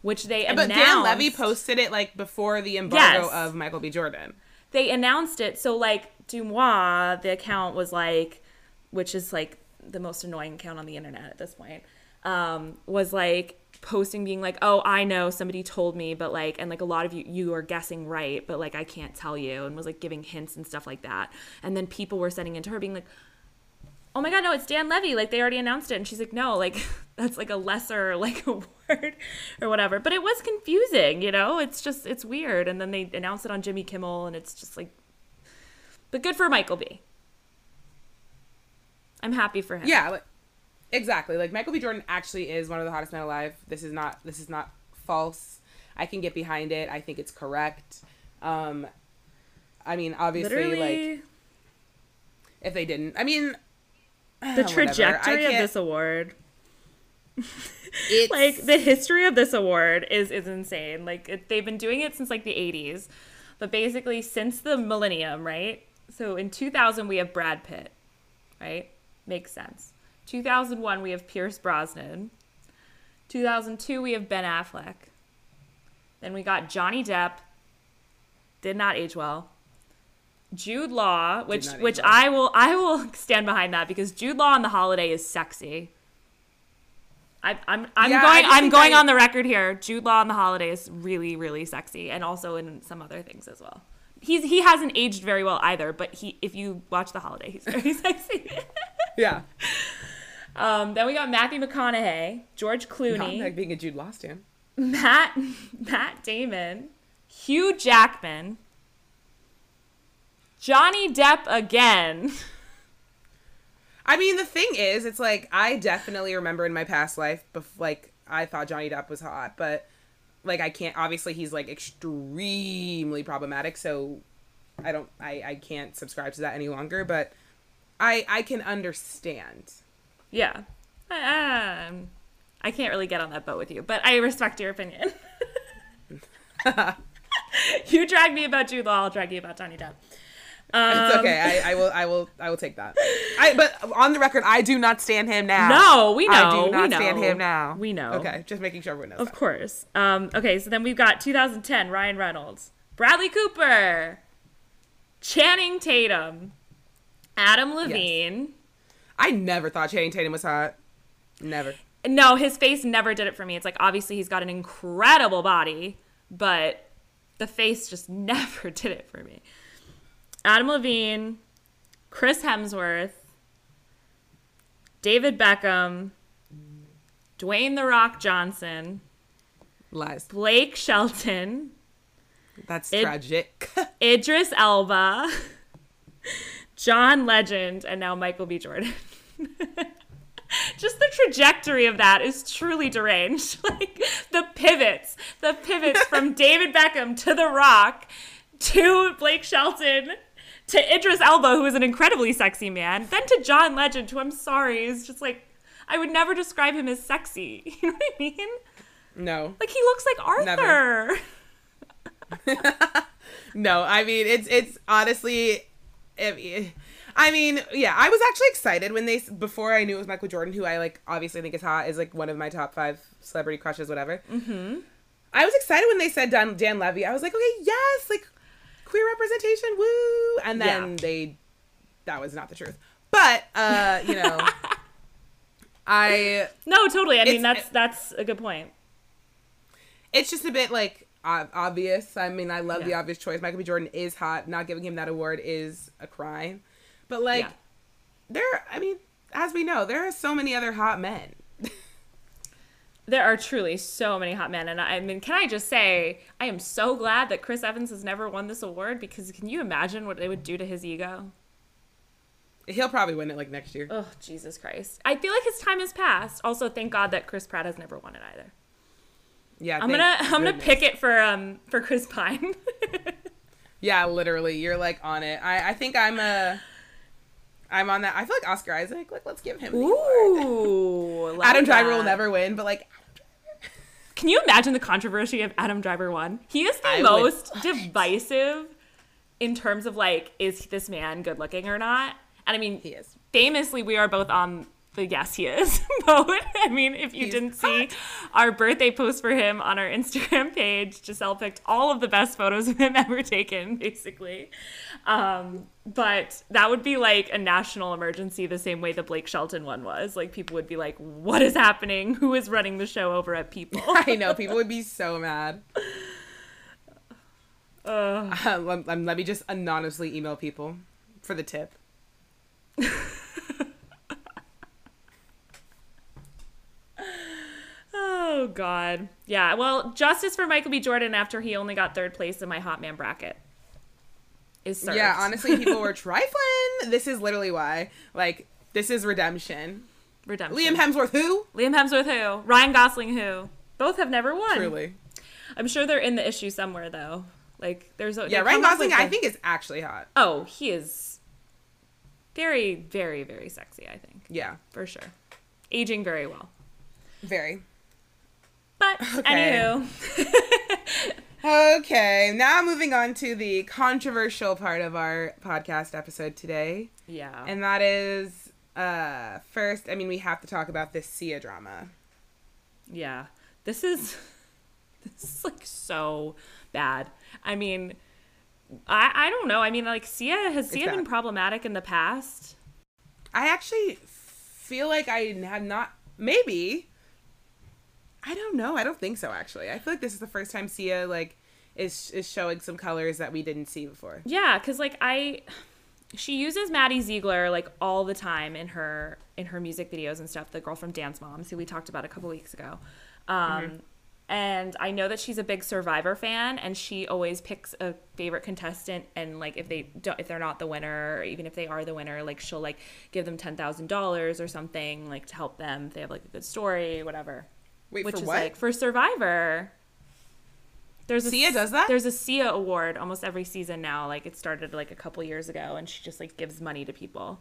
Which they But announced. Dan Levy posted it like before the embargo Yes. of Michael B. Jordan. they announced it so like Deuxmoi, the account was like which is like the most annoying account on the internet at this point, um, was like posting being like, Oh, I know somebody told me, but like and like a lot of you you are guessing right, but like I can't tell you and was like giving hints and stuff like that. And then people were sending into her being like, Oh my god, no, it's Dan Levy. Like they already announced it. And she's like, No, like that's like a lesser like award or whatever. But it was confusing, you know? It's just it's weird. And then they announced it on Jimmy Kimmel and it's just like but good for Michael B. I'm happy for him. Yeah, like, exactly. Like Michael B. Jordan actually is one of the hottest men alive. This is not this is not false. I can get behind it. I think it's correct. Um I mean, obviously Literally like if they didn't. I mean the. I trajectory of this award. like the history of this award is is insane. Like it, they've been doing it since like the 80s, but basically since the millennium, right? So in 2000 we have Brad Pitt, right? Makes sense. 2001 we have Pierce Brosnan. 2002 we have Ben Affleck. Then we got Johnny Depp. Did not age well. Jude Law, which which well. I will I will stand behind that because Jude Law on the holiday is sexy. I, I'm I'm Yeah, going I'm going I- on the record here. Jude Law on the holiday is really really sexy, and also in some other things as well. He's he hasn't aged very well either, but he if you watch the holiday, he's very sexy. yeah. um, then we got Matthew McConaughey, George Clooney, like being a Jude Law stan. Matt Matt Damon, Hugh Jackman, Johnny Depp again. I mean, the thing is, it's like I definitely remember in my past life, bef- like I thought Johnny Depp was hot, but like I can't. Obviously, he's like extremely problematic, so I don't. I I can't subscribe to that any longer. But I I can understand. Yeah. I, um, I can't really get on that boat with you, but I respect your opinion. you drag me about Jude Law, I'll drag you about Johnny Depp. Um, It's okay. I, I will. I will. I will take that. I. But on the record, I do not stand him now. No, we know. I do not we know. stand him now. We know. Okay, just making sure everyone knows. Of that. course. Um, okay, so then we've got 2010, Ryan Reynolds, Bradley Cooper, Channing Tatum, Adam Levine. I never thought Channing Tatum was hot. Never. No, his face never did it for me. It's like obviously he's got an incredible body, but the face just never did it for me. Adam Levine, Chris Hemsworth, David Beckham, Dwayne The Rock Johnson, Lies. Blake Shelton, That's It- tragic. Idris Elba, John Legend, and now Michael B. Jordan. Just the trajectory of that is truly deranged. Like the pivots, the pivots from David Beckham to The Rock to Blake Shelton to Idris Elba, who is an incredibly sexy man, then to John Legend, who I'm sorry is just like, I would never describe him as sexy. You know what I mean? no. Like he looks like Arthur. No. I mean, it's it's honestly. I mean, yeah, I was actually excited when they before I knew it was Michael Jordan, who I like obviously think is hot, is like one of my top five celebrity crushes, whatever. Mm-hmm. I was excited when they said Dan, Dan Levy. I was like, okay, yes, like queer representation, woo! And then Yeah. they, that was not the truth. But uh, you know, I No, totally. I mean, that's that's a good point. it's just a bit like obvious. I mean, I love the obvious choice. Michael B. Jordan is hot. Not giving him that award is a crime. But like, Yeah. there. I mean, as we know, there are so many other hot men. There are truly so many hot men, and I, I mean, can I just say, I am so glad that Chris Evans has never won this award because can you imagine what it would do to his ego? He'll probably win it like next year. Oh, Jesus Christ! I feel like his time has passed. Also, thank God that Chris Pratt has never won it either. Yeah, I'm gonna I'm gonna pick it for um for Chris Pine. Yeah, literally, you're like on it. I I think I'm a. I'm on that. I feel like Oscar Isaac. Like, let's give him. the. Ooh, love Adam Driver will never win, but like, Can you imagine the controversy of Adam Driver won? He is the I most it. divisive in terms of like, is this man good looking or not? And I mean, He is. famously, we are both on the yes, he is both. I mean, if you He's didn't see our birthday post for him on our Instagram page, Giselle picked all of the best photos of him ever taken, basically. Um, but that would be like a national emergency, the same way the Blake Shelton one was. Like, people would be like, what is happening? Who is running the show over at People? I know people would be so mad. Uh, let, let- let me just anonymously email people for the tip. Oh God. Yeah. Well, justice for Michael B. Jordan after he only got third place in my hot man bracket. Is served. Yeah, honestly, people were trifling. This is literally why. Like, this is redemption. redemption. Liam Hemsworth, who? Liam Hemsworth who? Ryan Gosling who? Both have never won. Truly. I'm sure they're in the issue somewhere though. Like there's a Yeah, Ryan Gosling, I think, is actually hot. Oh, he is very, very, very sexy. I think Yeah, for sure, aging very well. very. But Okay. anywho, Okay, now moving on to the controversial part of our podcast episode today. yeah, And that is, uh, first, I mean, we have to talk about this Sia drama. Yeah. This is this is like so bad. I mean, I I don't know. I mean, like Sia has Sia been problematic in the past? I actually feel like I have not, maybe. I don't know. I don't think so, actually. I feel like this is the first time Sia, like, is, is showing some colors that we didn't see before. Yeah, cuz like I she uses Maddie Ziegler like all the time in her in her music videos and stuff, the girl from Dance Moms who we talked about a couple weeks ago. Um and I know that she's a big Survivor fan and she always picks a favorite contestant and like if they don't if they're not the winner or even if they are the winner, like she'll like give them $10,000 or something like to help them if they have like a good story, whatever. Wait, Which for is what? like for Survivor. There's a Sia does that? There's a Sia award almost every season now. Like it started like a couple years ago, and she just like gives money to people.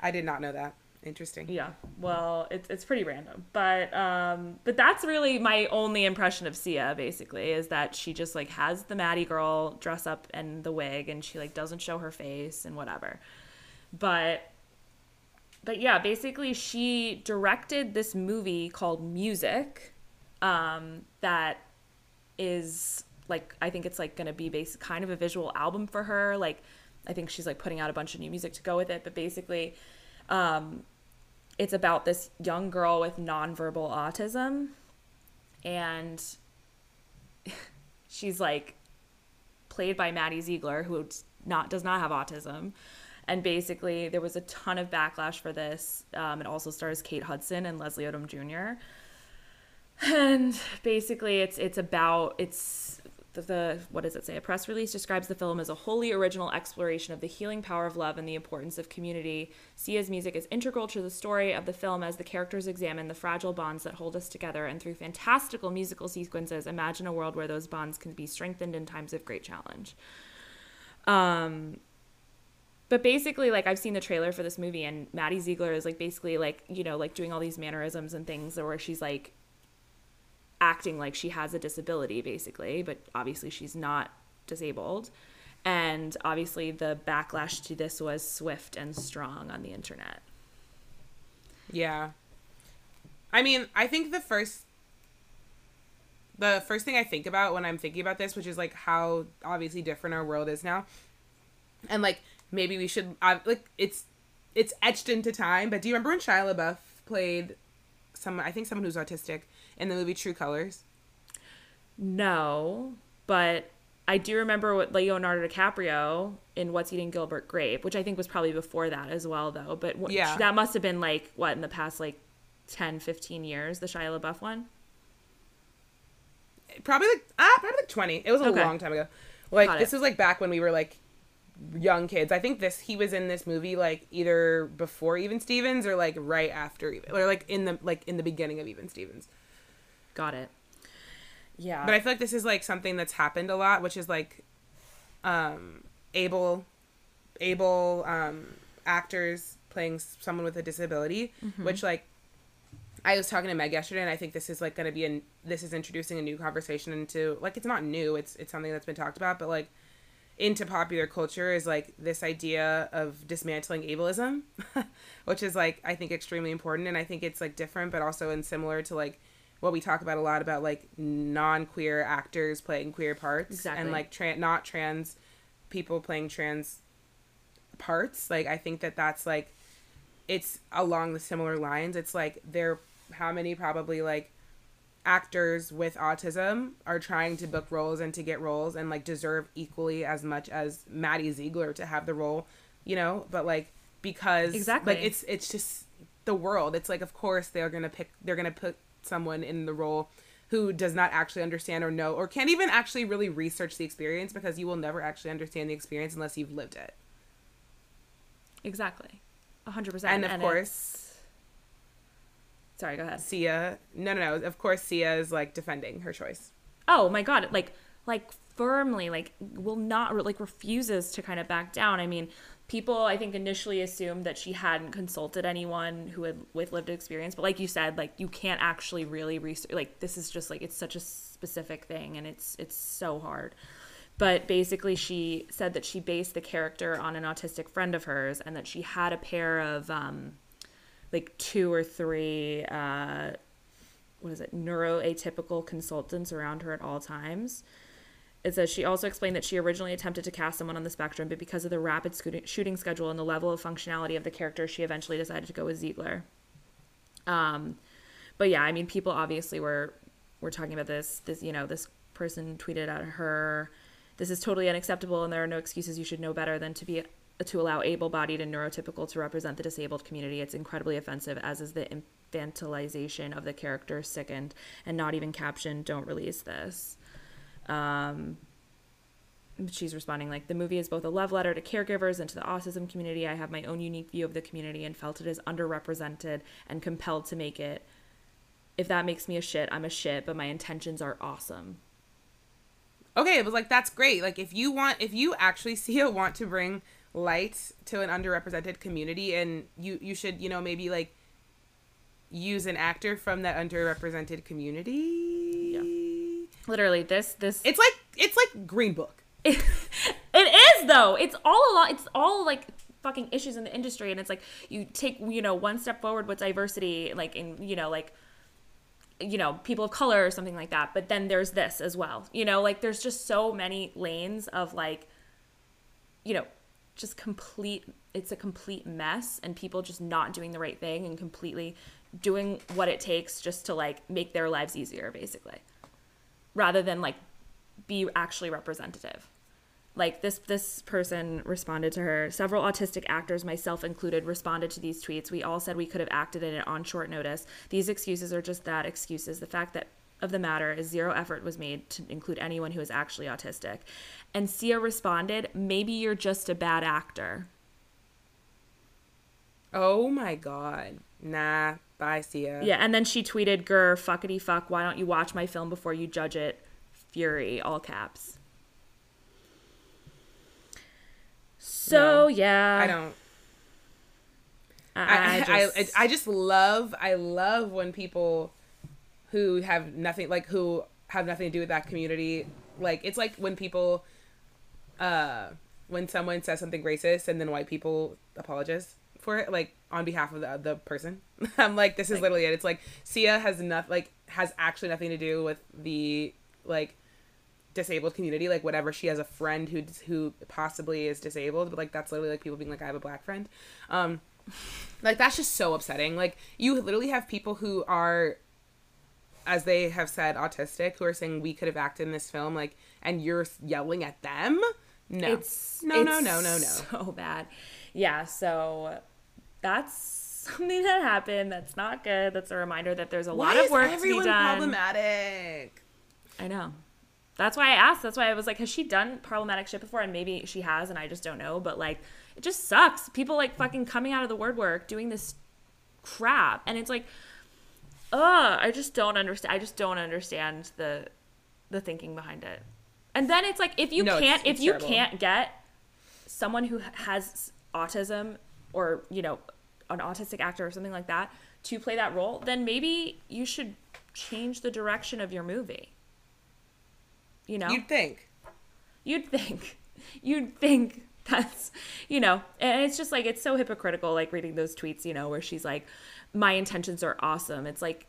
I did not know that. interesting. Yeah. Well, it's it's pretty random, but um, but that's really my only impression of Sia. Basically, is that she just like has the Maddie girl dress up and the wig, and she like doesn't show her face and whatever. But but yeah, basically, she directed this movie called Music, um, that is like I think it's like gonna be basic kind of a visual album for her. Like I think she's like putting out a bunch of new music to go with it, but basically. Um, it's about this young girl with nonverbal autism and she's like played by Maddie Ziegler who not does not have autism and basically there was a ton of backlash for this um, it also stars Kate Hudson and Leslie Odom Jr. and basically it's it's about it's the, the, what does it say? A press release describes the film as a wholly original exploration of the healing power of love and the importance of community. Sia's music is integral to the story of the film as the characters examine the fragile bonds that hold us together, and through fantastical musical sequences, imagine a world where those bonds can be strengthened in times of great challenge. Um, but basically, like I've seen the trailer for this movie, and Maddie Ziegler is like basically like you know like doing all these mannerisms and things where she's like acting like she has a disability basically but obviously she's not disabled. And obviously the backlash to this was swift and strong on the internet. Yeah. I mean i think the first the first thing i think about when i'm thinking about this which is like how obviously different our world is now and like maybe we should uh, like it's it's etched into time but do you remember when shia labeouf played some i think someone who's autistic in the movie True Colors? No, but I do remember what Leonardo DiCaprio in What's Eating Gilbert Grape, which I think was probably before that as well, though. But what, yeah. that must have been like, what, in the past like 10, 15 years, the Shia LaBeouf one? Probably like, ah, probably like 20. It was a okay. long time ago. Like, this was like back when we were like young kids. I think this, he was in this movie like either before Even Stevens or like right after, even, or like in the, like in the beginning of Even Stevens. Got it. Yeah. But I feel like this is like something that's happened a lot, which is like um able able um actors playing someone with a disability, mm-hmm. which like I was talking to Meg yesterday, and I think this is like going to be an this is introducing a new conversation into like it's not new, it's it's something that's been talked about, but like into popular culture is like this idea of dismantling ableism, which is like I think extremely important, and I think it's like different, but also in similar to like what we talk about a lot about like non-queer actors playing queer parts exactly. and like tra- not trans people playing trans parts like i think that that's like it's along the similar lines it's like there how many probably like actors with autism are trying to book roles and to get roles and like deserve equally as much as Maddie Ziegler to have the role, you know, but like because exactly like it's it's just the world. It's like of course they're gonna pick they're gonna put someone in the role who does not actually understand or know or can't even actually really research the experience because you will never actually understand the experience unless you've lived it. Exactly. 100%. And of and course Sorry, go ahead. Sia. No, no, no. Of course Sia is like defending her choice. Oh my god, like like firmly like will not like refuses to kind of back down. I mean, people I think initially assumed that she hadn't consulted anyone who had with lived experience, but like you said, like you can't actually really research. Like this is just like it's such a specific thing, and it's it's so hard. But basically, she said that she based the character on an autistic friend of hers, and that she had a pair of um, like two or three. Uh, what is it neuroatypical consultants around her at all times it says she also explained that she originally attempted to cast someone on the spectrum, but because of the rapid shooting schedule and the level of functionality of the character, she eventually decided to go with Ziegler. Um, but yeah, I mean, people obviously were were talking about this. This, you know, this person tweeted at her, "This is totally unacceptable, and there are no excuses. You should know better than to be to allow able-bodied and neurotypical to represent the disabled community. It's incredibly offensive, as is the infantilization of the character. Sickened and not even captioned. Don't release this." Um, she's responding like the movie is both a love letter to caregivers and to the autism community. I have my own unique view of the community and felt it is underrepresented and compelled to make it. If that makes me a shit, I'm a shit, but my intentions are awesome. Okay, it was like that's great. Like if you want if you actually see a want to bring light to an underrepresented community and you you should you know maybe like use an actor from that underrepresented community yeah. Literally, this this it's like it's like green book it is though. It's all a lot It's all like fucking issues in the industry, and it's like you take you know one step forward with diversity, like in you know like you know people of color or something like that. But then there's this as well. You know, like there's just so many lanes of like you know just complete. It's a complete mess, and people just not doing the right thing and completely doing what it takes just to like make their lives easier, basically, rather than like be actually representative. Like this this person responded to her. Several autistic actors myself included responded to these tweets. We all said we could have acted in it on short notice. These excuses are just that excuses. The fact that of the matter is zero effort was made to include anyone who is actually autistic. And sia responded maybe you're just a bad actor. Oh my god. Nah bye sia. Yeah and then she tweeted grr fuckity fuck why don't you watch my film before you judge it? Fury all caps. So No, yeah. i don't. I, I, I I, just, I, I just love I love when people who have nothing like who have nothing to do with that community. Like it's like when people uh when someone says something racist and then white people apologize for it like on behalf of the, the person. I'm like this is Like- literally it. It's like sia has enough like has actually nothing to do with the like disabled community. Like whatever she has a friend who who possibly is disabled but like that's literally like people being like i have a black friend. Um like that's just so upsetting. Like you literally have people who are as they have said autistic who are saying we could have acted in this film like and you're yelling at them? No. It's no no it's no no no. so bad. Yeah so that's something that happened that's not good. That's a reminder that there's a why lot of work to be done. problematic? I know. That's why i asked. That's why i was like has she done problematic shit before? And maybe she has and i just don't know but like it just sucks. People like fucking coming out of the word work doing this crap and it's like ugh i just don't understand i just don't understand the the thinking behind it. And then it's like if you No, can't if it's you terrible. can't get someone who has autism or you know an autistic actor or something like that to play that role then maybe you should change the direction of your movie. You know? You'd think. You'd think. You'd think that's you know and it's just like it's so hypocritical like reading those tweets you know where she's like my intentions are awesome it's like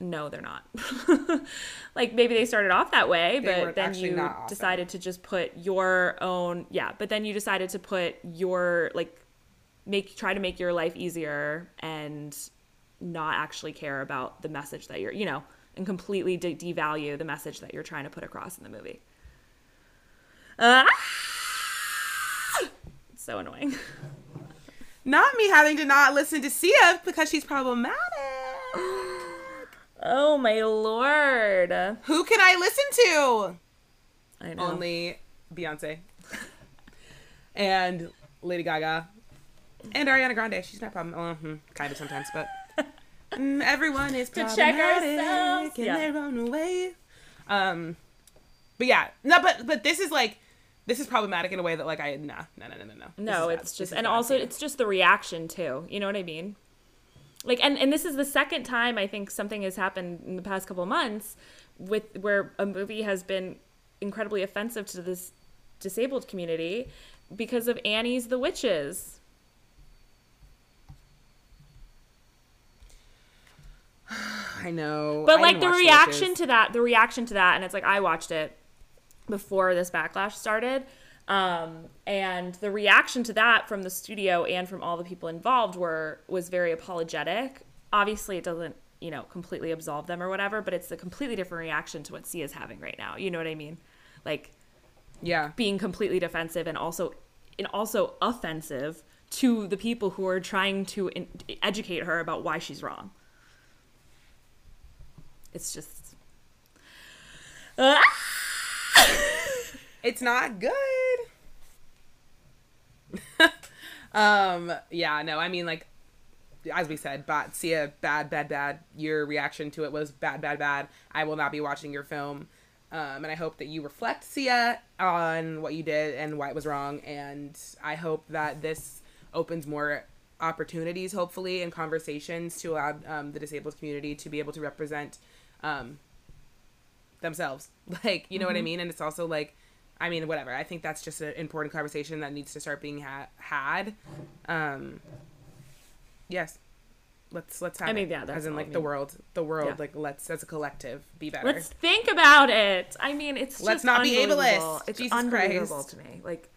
no they're not like maybe they started off that way They but then you awesome. decided to just put your own yeah but then you decided to put your like make try to make your life easier and not actually care about the message that you're you know and completely de- devalue the message that you're trying to put across in the movie Ah! So annoying. not me having to not listen to sia because she's problematic Oh my lord. who can i listen to I know. only Beyonce and Lady Gaga and Ariana Grande. She's not problem. Well, hmm, kind of sometimes, but mm, everyone is To check ourselves. in Yeah. their own way. Um, but yeah, no, but but this is like this is problematic in a way that like I nah no no no no no. No, bad. it's just and also it's just the reaction too. You know what I mean? Like and and this is the second time I think something has happened in the past couple of months with where a movie has been incredibly offensive to this disabled community because of Annie's the Witches. I know, But I like the reaction to that, the reaction to that, and it's like I watched it before this backlash started. Um, and the reaction to that from the studio and from all the people involved were was very apologetic. Obviously, it doesn't you know completely absolve them or whatever, but it's a completely different reaction to what Sia is having right now. You know what I mean? Like yeah, being completely defensive and also and also offensive to the people who are trying to in- educate her about why she's wrong. It's just Ah! It's not good. um, yeah, no, I mean like as we said, bad Sia, bad, bad, bad. Your reaction to it was bad, bad, bad. I will not be watching your film. Um, and I hope that you reflect, Sia, on what you did and why it was wrong. And I hope that this opens more opportunities, hopefully, and conversations to allow um, the disabled community to be able to represent um, themselves. Like, you know mm-hmm. what I mm-hmm. mean? And it's also like, I mean, whatever. I think that's just an important conversation that needs to start being ha- had. Um, yes, let's let's have. I mean, yeah, as in like I mean. the world, the world, yeah. like let's as a collective be better. Let's think about it. I mean, it's let's not be ableist. It's Jesus unbelievable Christ. to me. Like,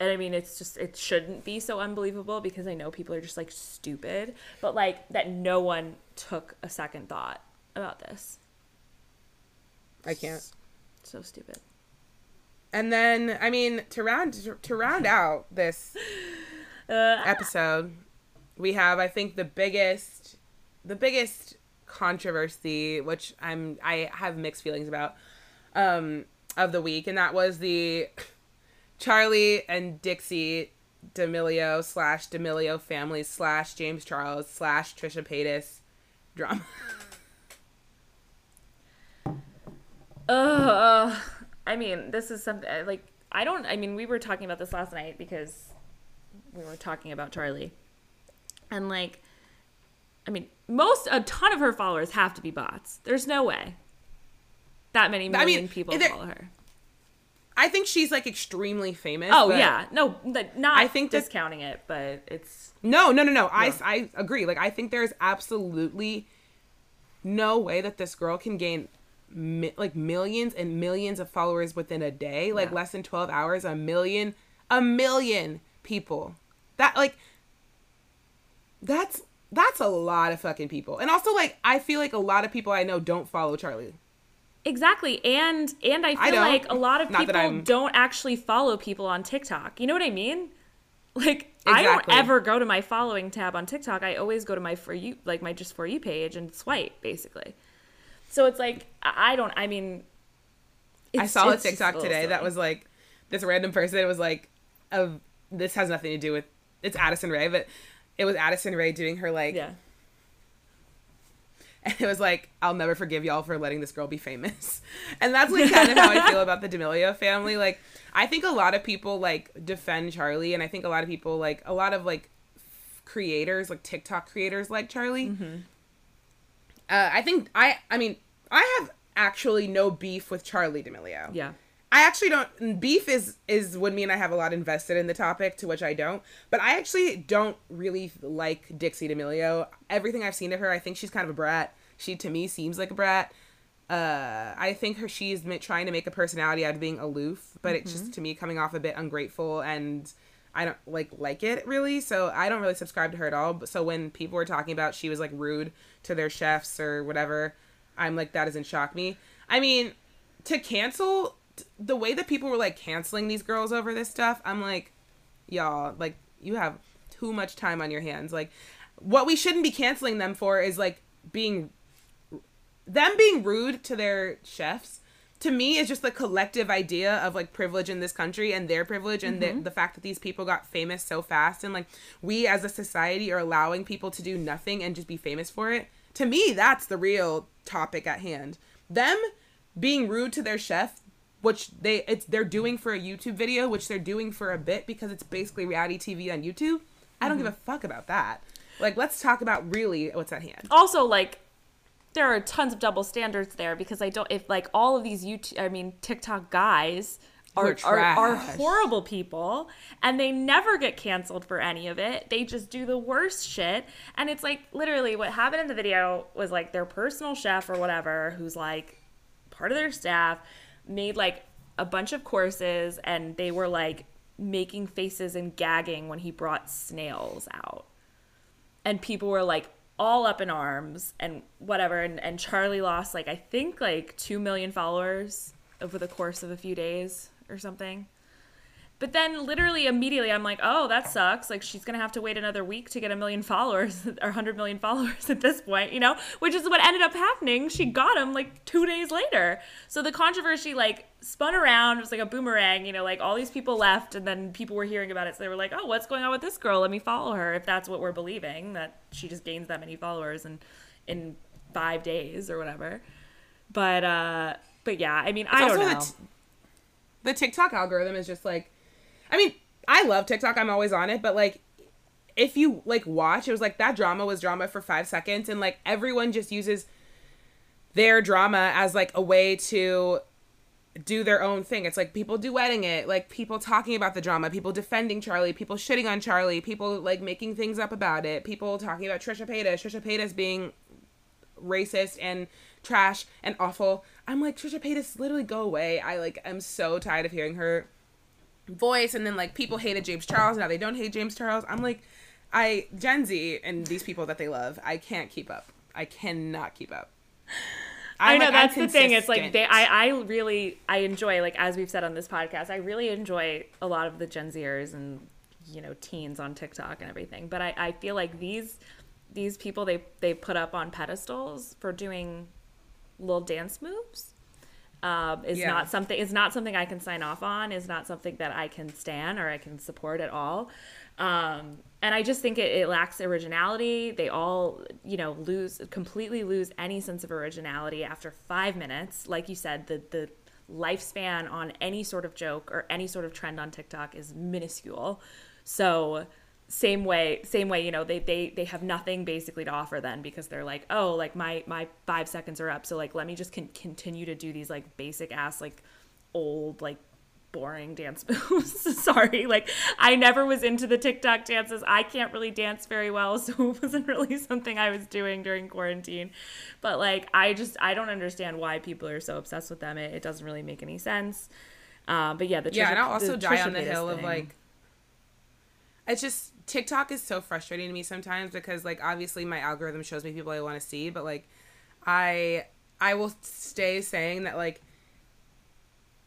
and I mean, it's just it shouldn't be so unbelievable because I know people are just like stupid, but like that no one took a second thought about this. I can't. So stupid. And then, I mean, to round to round out this uh, episode, we have I think the biggest the biggest controversy, which I'm I have mixed feelings about, um, of the week, and that was the Charli and Dixie D'Amelio slash D'Amelio family slash James Charles slash Trisha Paytas drama. uh, I mean, this is something like I don't. I mean, we were talking about this last night because we were talking about Charli, and like, I mean, most a ton of her followers have to be bots. There's no way that many million I mean, people follow her. I think she's like extremely famous. Oh yeah, no, not I think discounting that, it, but it's no, no, no, no. I I agree. Like I think there's absolutely no way that this girl can gain mi- like millions and millions of followers within a day, like yeah. less than 12 hours, a million, a million people. That like that's that's a lot of fucking people. And also like I feel like a lot of people I know don't follow Charli. Exactly. And and I feel I like a lot of people don't actually follow people on TikTok. You know what I mean? Like exactly. I don't ever go to my following tab on TikTok. I always go to my for you like my just for you page and swipe basically. So it's like I don't. I mean, I saw a TikTok today that was like this random person. It was like, of this has nothing to do with it's Addison Rae, but it was Addison Rae doing her like yeah. And it was like, I'll never forgive y'all for letting this girl be famous. And that's like kind of how I feel about the D'Amelio family. Like, I think a lot of people like defend Charli, and I think a lot of people like a lot of like creators, like TikTok creators, like Charli. Mm-hmm. Uh, I think I, I mean, I have actually no beef with Charli D'Amelio. Yeah. I actually don't. Beef is is would mean I have a lot invested in the topic, to which I don't. But I actually don't really like Dixie D'Amelio. Everything I've seen of her, I think she's kind of a brat. She to me seems like a brat. Uh, I think her she's trying to make a personality out of being aloof, but mm-hmm. it's just to me coming off a bit ungrateful and I don't like like it really. So I don't really subscribe to her at all. But so when people were talking about she was like rude to their chefs or whatever, I'm like that doesn't shock me. I mean, to cancel the way that people were like canceling these girls over this stuff, I'm like, y'all, like you have too much time on your hands. Like what we shouldn't be canceling them for is like being them being rude to their chefs to me is just the collective idea of like privilege in this country and their privilege and mm-hmm. the, the fact that these people got famous so fast and like we as a society are allowing people to do nothing and just be famous for it to me that's the real topic at hand them being rude to their chef which they it's they're doing for a YouTube video, which they're doing for a bit because it's basically reality TV on YouTube. I don't mm-hmm. give a fuck about that. Like, let's talk about really what's at hand. Also, like, there are tons of double standards there because I don't if like all of these YouTube, I mean TikTok guys are, are, are horrible people and they never get canceled for any of it. They just do the worst shit. And it's like literally what happened in the video was like their personal chef or whatever who's like part of their staff made like a bunch of courses and they were like making faces and gagging when he brought snails out. And people were like all up in arms and whatever and, and Charli lost like I think like 2 million followers over the course of a few days or something. But then literally immediately I'm like, oh, that sucks. Like she's gonna have to wait another week to get a million followers or hundred million followers at this point, you know? Which is what ended up happening. She got him like two days later. So the controversy like spun around, it was like a boomerang, you know, like all these people left and then people were hearing about it. So they were like, Oh, what's going on with this girl? Let me follow her if that's what we're believing, that she just gains that many followers and in five days or whatever. But uh but yeah, I mean, It's I don't know. The, t- the TikTok algorithm is just like, I mean, I love TikTok. I'm always on it, but like, if you like watch, it was like that drama was drama for five seconds, and like everyone just uses their drama as like a way to do their own thing. It's like people duetting it, like people talking about the drama, people defending Charli, people shitting on Charli, people like making things up about it, people talking about Trisha Paytas, Trisha Paytas being racist and trash and awful. I'm like Trisha Paytas, literally go away. I like I'm so tired of hearing her voice and then like people hated James Charles now they don't hate James Charles. I'm like I Gen Z and these people that they love, I can't keep up. I cannot keep up. I I'm, know like, that's the thing. It's like they, I, I really, I enjoy like as we've said on this podcast, I really enjoy a lot of the Gen Zers and you know teens on TikTok and everything. But I, I feel like these, these people they they put up on pedestals for doing little dance moves. Um, is Yeah. not something is not something I can sign off on. Is not something that I can stand or I can support at all. Um, and I just think it, it lacks originality. They all, you know, lose completely lose any sense of originality after five minutes. Like you said, the the lifespan on any sort of joke or any sort of trend on TikTok is minuscule. So same way same way you know they they they have nothing basically to offer then because they're like oh like my my five seconds are up. So like let me just con- continue to do these like basic ass like old like boring dance moves. Sorry. Like i never was into the tiktok dances. I can't really dance very well so it wasn't really something i was doing during quarantine. But like i just i don't understand why people are so obsessed with them. It, it doesn't really make any sense. Uh, but yeah the yeah, and I'll also die on the hill of like. It's just TikTok is so frustrating to me sometimes because like obviously my algorithm shows me people I want to see, but like I I will stay saying that like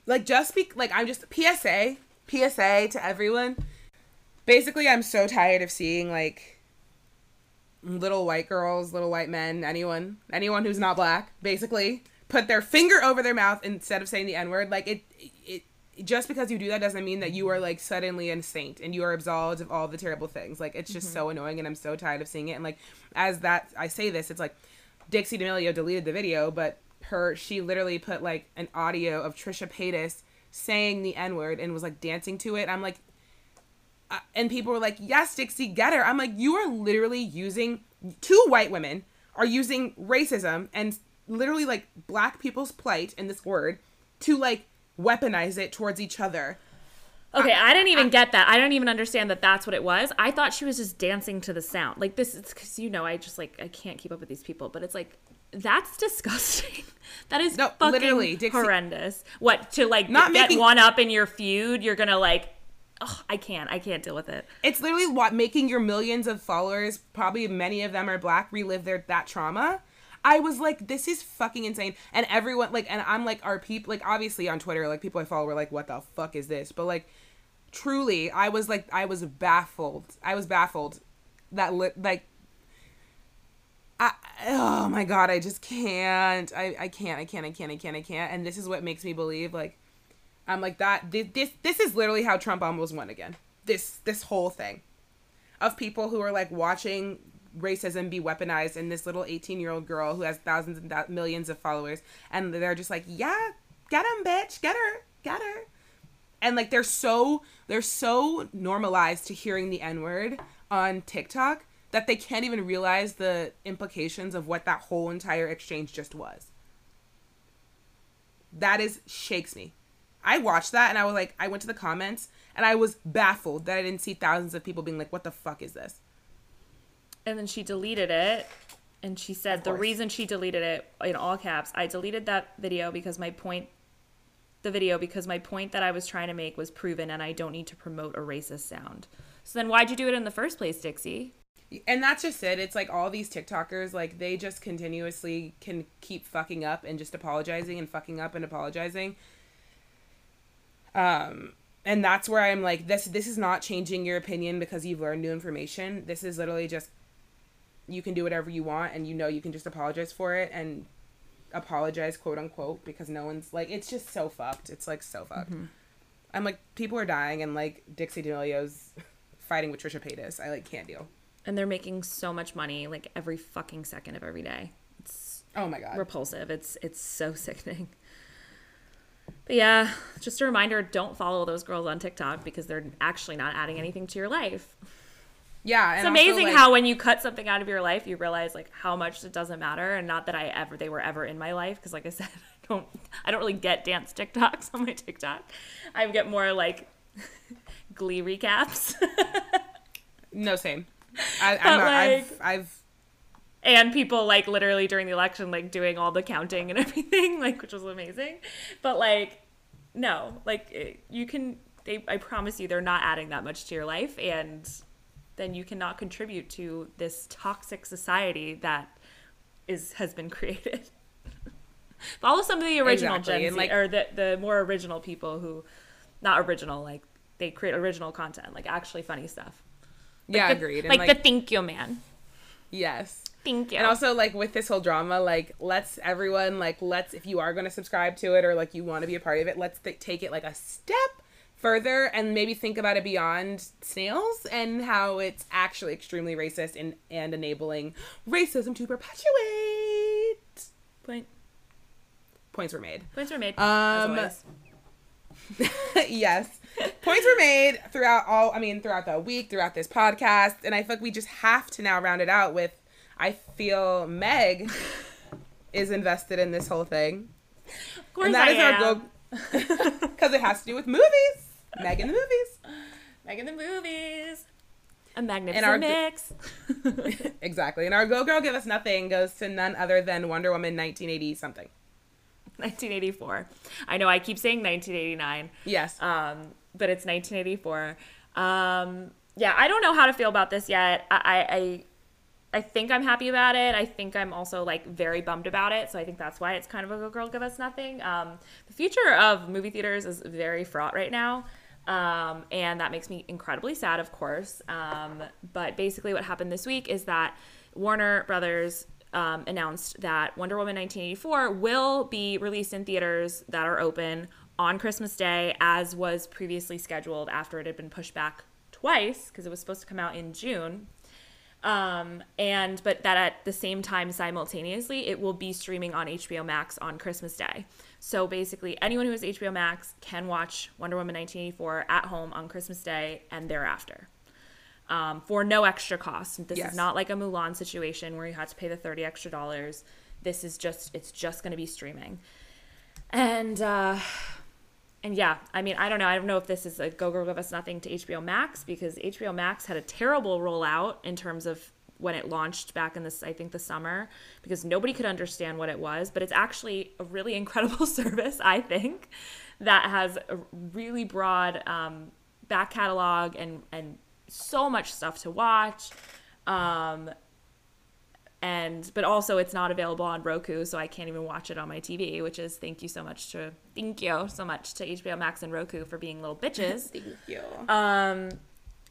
like just be like I'm just PSA PSA to everyone. Basically, I'm so tired of seeing like little white girls, little white men, anyone, anyone who's not black, basically put their finger over their mouth instead of saying the n word. Like it, it, just because you do that doesn't mean that you are like suddenly a saint and you are absolved of all the terrible things. Like it's just so annoying, and I'm so tired of seeing it. And like as that I say this, it's like Dixie D'Amelio deleted the video, but her she literally put like an audio of Trisha Paytas saying the n word and was like dancing to it. I'm like, uh, and people were like, "Yes, Dixie, get her." I'm like, "You are literally using two white women are using racism and literally like black people's plight in this word to like weaponize it towards each other." Okay, I, didn't even get that. I don't even understand that that's what it was. I thought she was just dancing to the sound. Like this is because you know I just like I can't keep up with these people. But it's like that's disgusting. that is No, fucking literally, Dixie- horrendous. What to like Not get making- one up in your feud? You're gonna like. Oh, I can't. I can't deal with it. It's literally what making your millions of followers, probably many of them are black, relive their that trauma. I was like, this is fucking insane. And everyone like and I'm like our people like obviously on Twitter, like people I follow were like, what the fuck is this? But like truly, I was like I was baffled. I was baffled that li- like I, oh my god, I just can't. I, I can't. I can't. I can't. I can't. I can't. And this is what makes me believe like I'm like that. This this, this is literally how Trump almost won again. This this whole thing of people who are like watching racism be weaponized and this little 18 year old girl who has thousands and thou- millions of followers and they're just like yeah get him bitch get her get her. And like they're so they're so normalized to hearing the n word on tiktok that they can't even realize the implications of what that whole entire exchange just was. That is shakes me. I watched that and i was like i went to the comments and i was baffled that i didn't see thousands of people being like what the fuck is this And then she deleted it. And she said the reason she deleted it in all caps, I deleted that video because my point the video because my point that I was trying to make was proven and I don't need to promote a racist sound. So then why'd you do it in the first place, Dixie? and that's just it it's like all these tiktokers like they just continuously can keep fucking up and just apologizing and fucking up and apologizing um and that's where i'm like this this is not changing your opinion because you've learned new information this is literally just you can do whatever you want and you know you can just apologize for it and apologize quote unquote because no one's like it's just so fucked it's like so fucked mm-hmm. i'm like people are dying and like dixie d'amelio's fighting with trisha paytas i like can't deal And they're making so much money like every fucking second of every day. It's oh my god repulsive. It's it's so sickening. But yeah, just a reminder don't follow those girls on TikTok because they're actually not adding anything to your life. Yeah, It's and also, amazing like- how when you cut something out of your life, you realize like how much it doesn't matter, and not that I ever they were ever in my life because like I said, I don't I don't really get dance TikToks on my TikTok. I get more like Glee recaps no same. I, not, like- I've I've and people like literally during the election like doing all the counting and everything, like which was amazing. But like no, like it, you can. They, I promise you, they're not adding that much to your life, and then you cannot contribute to this toxic society that is has been created. Follow some of the original Exactly, Gen Z, like- or the the more original people who, not original, like they create original content, like actually funny stuff. yeah The- agreed. Like, like, the thank you man. yes. Thank you. And also like with this whole drama, like let's everyone like let's if you are going to subscribe to it or like you want to be a part of it, let's th- take it like a step further and maybe think about it beyond snails and how it's actually extremely racist and and enabling racism to perpetuate. Point. Points were made. Points were made. Um, yes. Points were made throughout all I mean throughout the week, throughout this podcast, and I feel like we just have to now round it out with I feel Meg is invested in this whole thing. Of course and that I is am. our go because it has to do with movies. Meg in the movies. Meg in the movies. A magnificent our- mix. Exactly. And our Go Girl Give Us Nothing goes to none other than Wonder Woman 1980 something. 1984. I know I keep saying 1989, Yes. um, but it's 1984. Um, yeah, I don't know how to feel about this yet. I, I, I think I'm happy about it. I think I'm also like very bummed about it. So I think that's why it's kind of a go girl give us nothing. Um, the future of movie theaters is very fraught right now. Um, and that makes me incredibly sad, of course. Um, but basically, what happened this week is that Warner Brothers um, announced that Wonder Woman 1984 will be released in theaters that are open on Christmas Day, as was previously scheduled after it had been pushed back twice because it was supposed to come out in June. Um, and but that at the same time, simultaneously, it will be streaming on HBO Max on Christmas Day. So basically, anyone who has HBO Max can watch Wonder Woman 1984 at home on Christmas Day and thereafter um, for no extra cost. This Yes. is not like a Mulan situation where you had to pay the 30 extra dollars. This is just, it's just going to be streaming. And, uh, and yeah, I mean, I don't know. I don't know if this is a go go give us nothing to HBO Max because HBO Max had a terrible rollout in terms of when it launched back in this, I think the summer, because nobody could understand what it was. But it's actually a really incredible service, I think, that has a really broad um, back catalog and and so much stuff to watch. Um, and but also it's not available on Roku, so I can't even watch it on my TV. Which is thank you so much to thank you so much to HBO Max and Roku for being little bitches. Thank you. Um,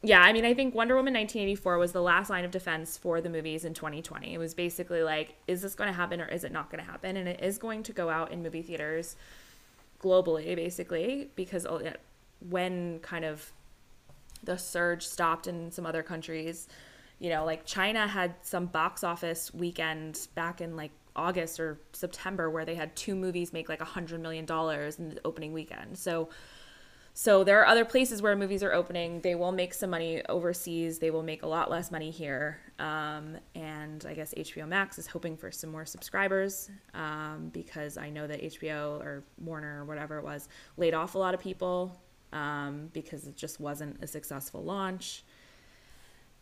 yeah, I mean, I think Wonder Woman 1984 was the last line of defense for the movies in 2020. It was basically like, is this going to happen or is it not going to happen? And it is going to go out in movie theaters globally, basically, because when kind of the surge stopped in some other countries, you know, like China had some box office weekend back in like August or September where they had two movies make like a hundred million dollars in the opening weekend. So, so there are other places where movies are opening. They will make some money overseas. They will make a lot less money here. Um, and I guess HBO Max is hoping for some more subscribers um, because I know that HBO or Warner or whatever it was laid off a lot of people um, because it just wasn't a successful launch.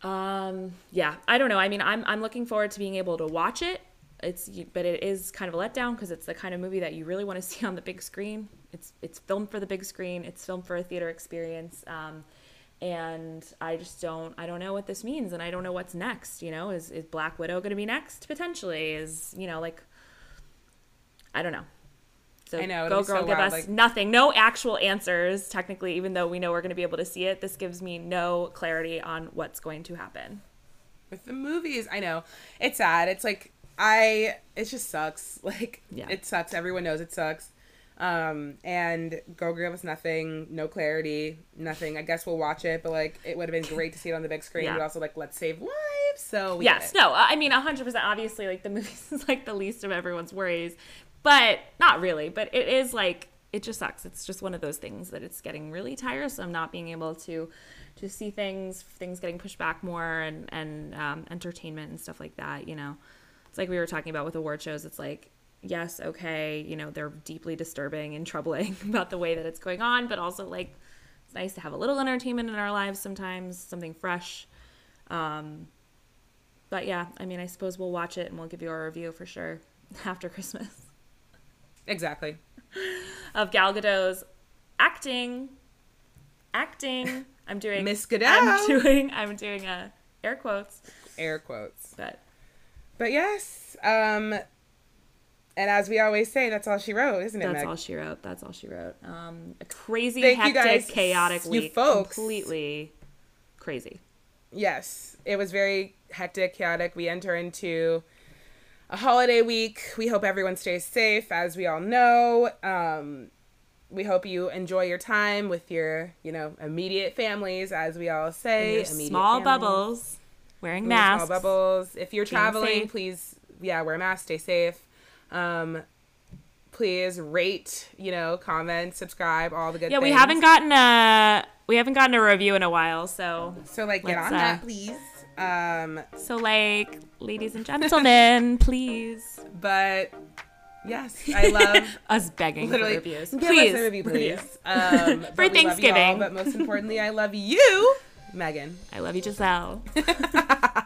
Um, yeah, I don't know. I mean, I'm I'm looking forward to being able to watch it. It's but it is kind of a letdown because it's the kind of movie that you really want to see on the big screen. It's it's filmed for the big screen. It's filmed for a theater experience. Um, and I just don't I don't know what this means, and I don't know what's next. You know, is is Black Widow going to be next potentially? Is you know like I don't know. So I know, go be so girl, give us like- nothing, no actual answers. Technically, even though we know we're going to be able to see it, this gives me no clarity on what's going to happen. with the movies i know it's sad it's like i it just sucks like Yeah. it sucks everyone knows it sucks um and go give us nothing no clarity nothing i guess we'll watch it but like it would have been great to see it on the big screen Yeah. but also like let's save lives so we yes, no, I mean, 100%. Obviously, like the movies is like the least of everyone's worries, but not really. But it is like, it just sucks. It's just one of those things that it's getting really tiresome not being able to to see things, things getting pushed back more, and and um, entertainment and stuff like that. You know, it's like we were talking about with award shows. It's like yes, okay, you know, they're deeply disturbing and troubling about the way that it's going on, but also like it's nice to have a little entertainment in our lives sometimes, something fresh. Um, but yeah, I mean, I suppose we'll watch it and we'll give you our review for sure after Christmas Exactly. of Gal Gadot's acting. Acting. I'm doing Miss Gadot. I'm doing. I'm doing a air quotes, Air quotes. but But yes, um, and as we always say, that's all she wrote, isn't it, that's Meg? all she wrote. That's all she wrote. Um, a crazy, Thank you hectic, guys, chaotic you week. folks. Completely crazy. yes, it was very hectic, chaotic. We enter into a holiday week. We hope everyone stays safe, as we all know. Um, we hope you enjoy your time with your, you know, immediate families, as we all say. Your immediate small families. bubbles, wearing masks. Small bubbles. If you're traveling, safe. please, yeah, wear a mask, stay safe. Um, please rate, you know, comment, subscribe, all the good Yeah, we haven't gotten a we haven't gotten a review in a while, so So like, get on uh, that, please. Um, so like, ladies and gentlemen, please. but yes, I love Us begging literally. for reviews. Give please, us a review, please. Um, For all, Thanksgiving. but most importantly, I love you, Megan. I love you, Giselle.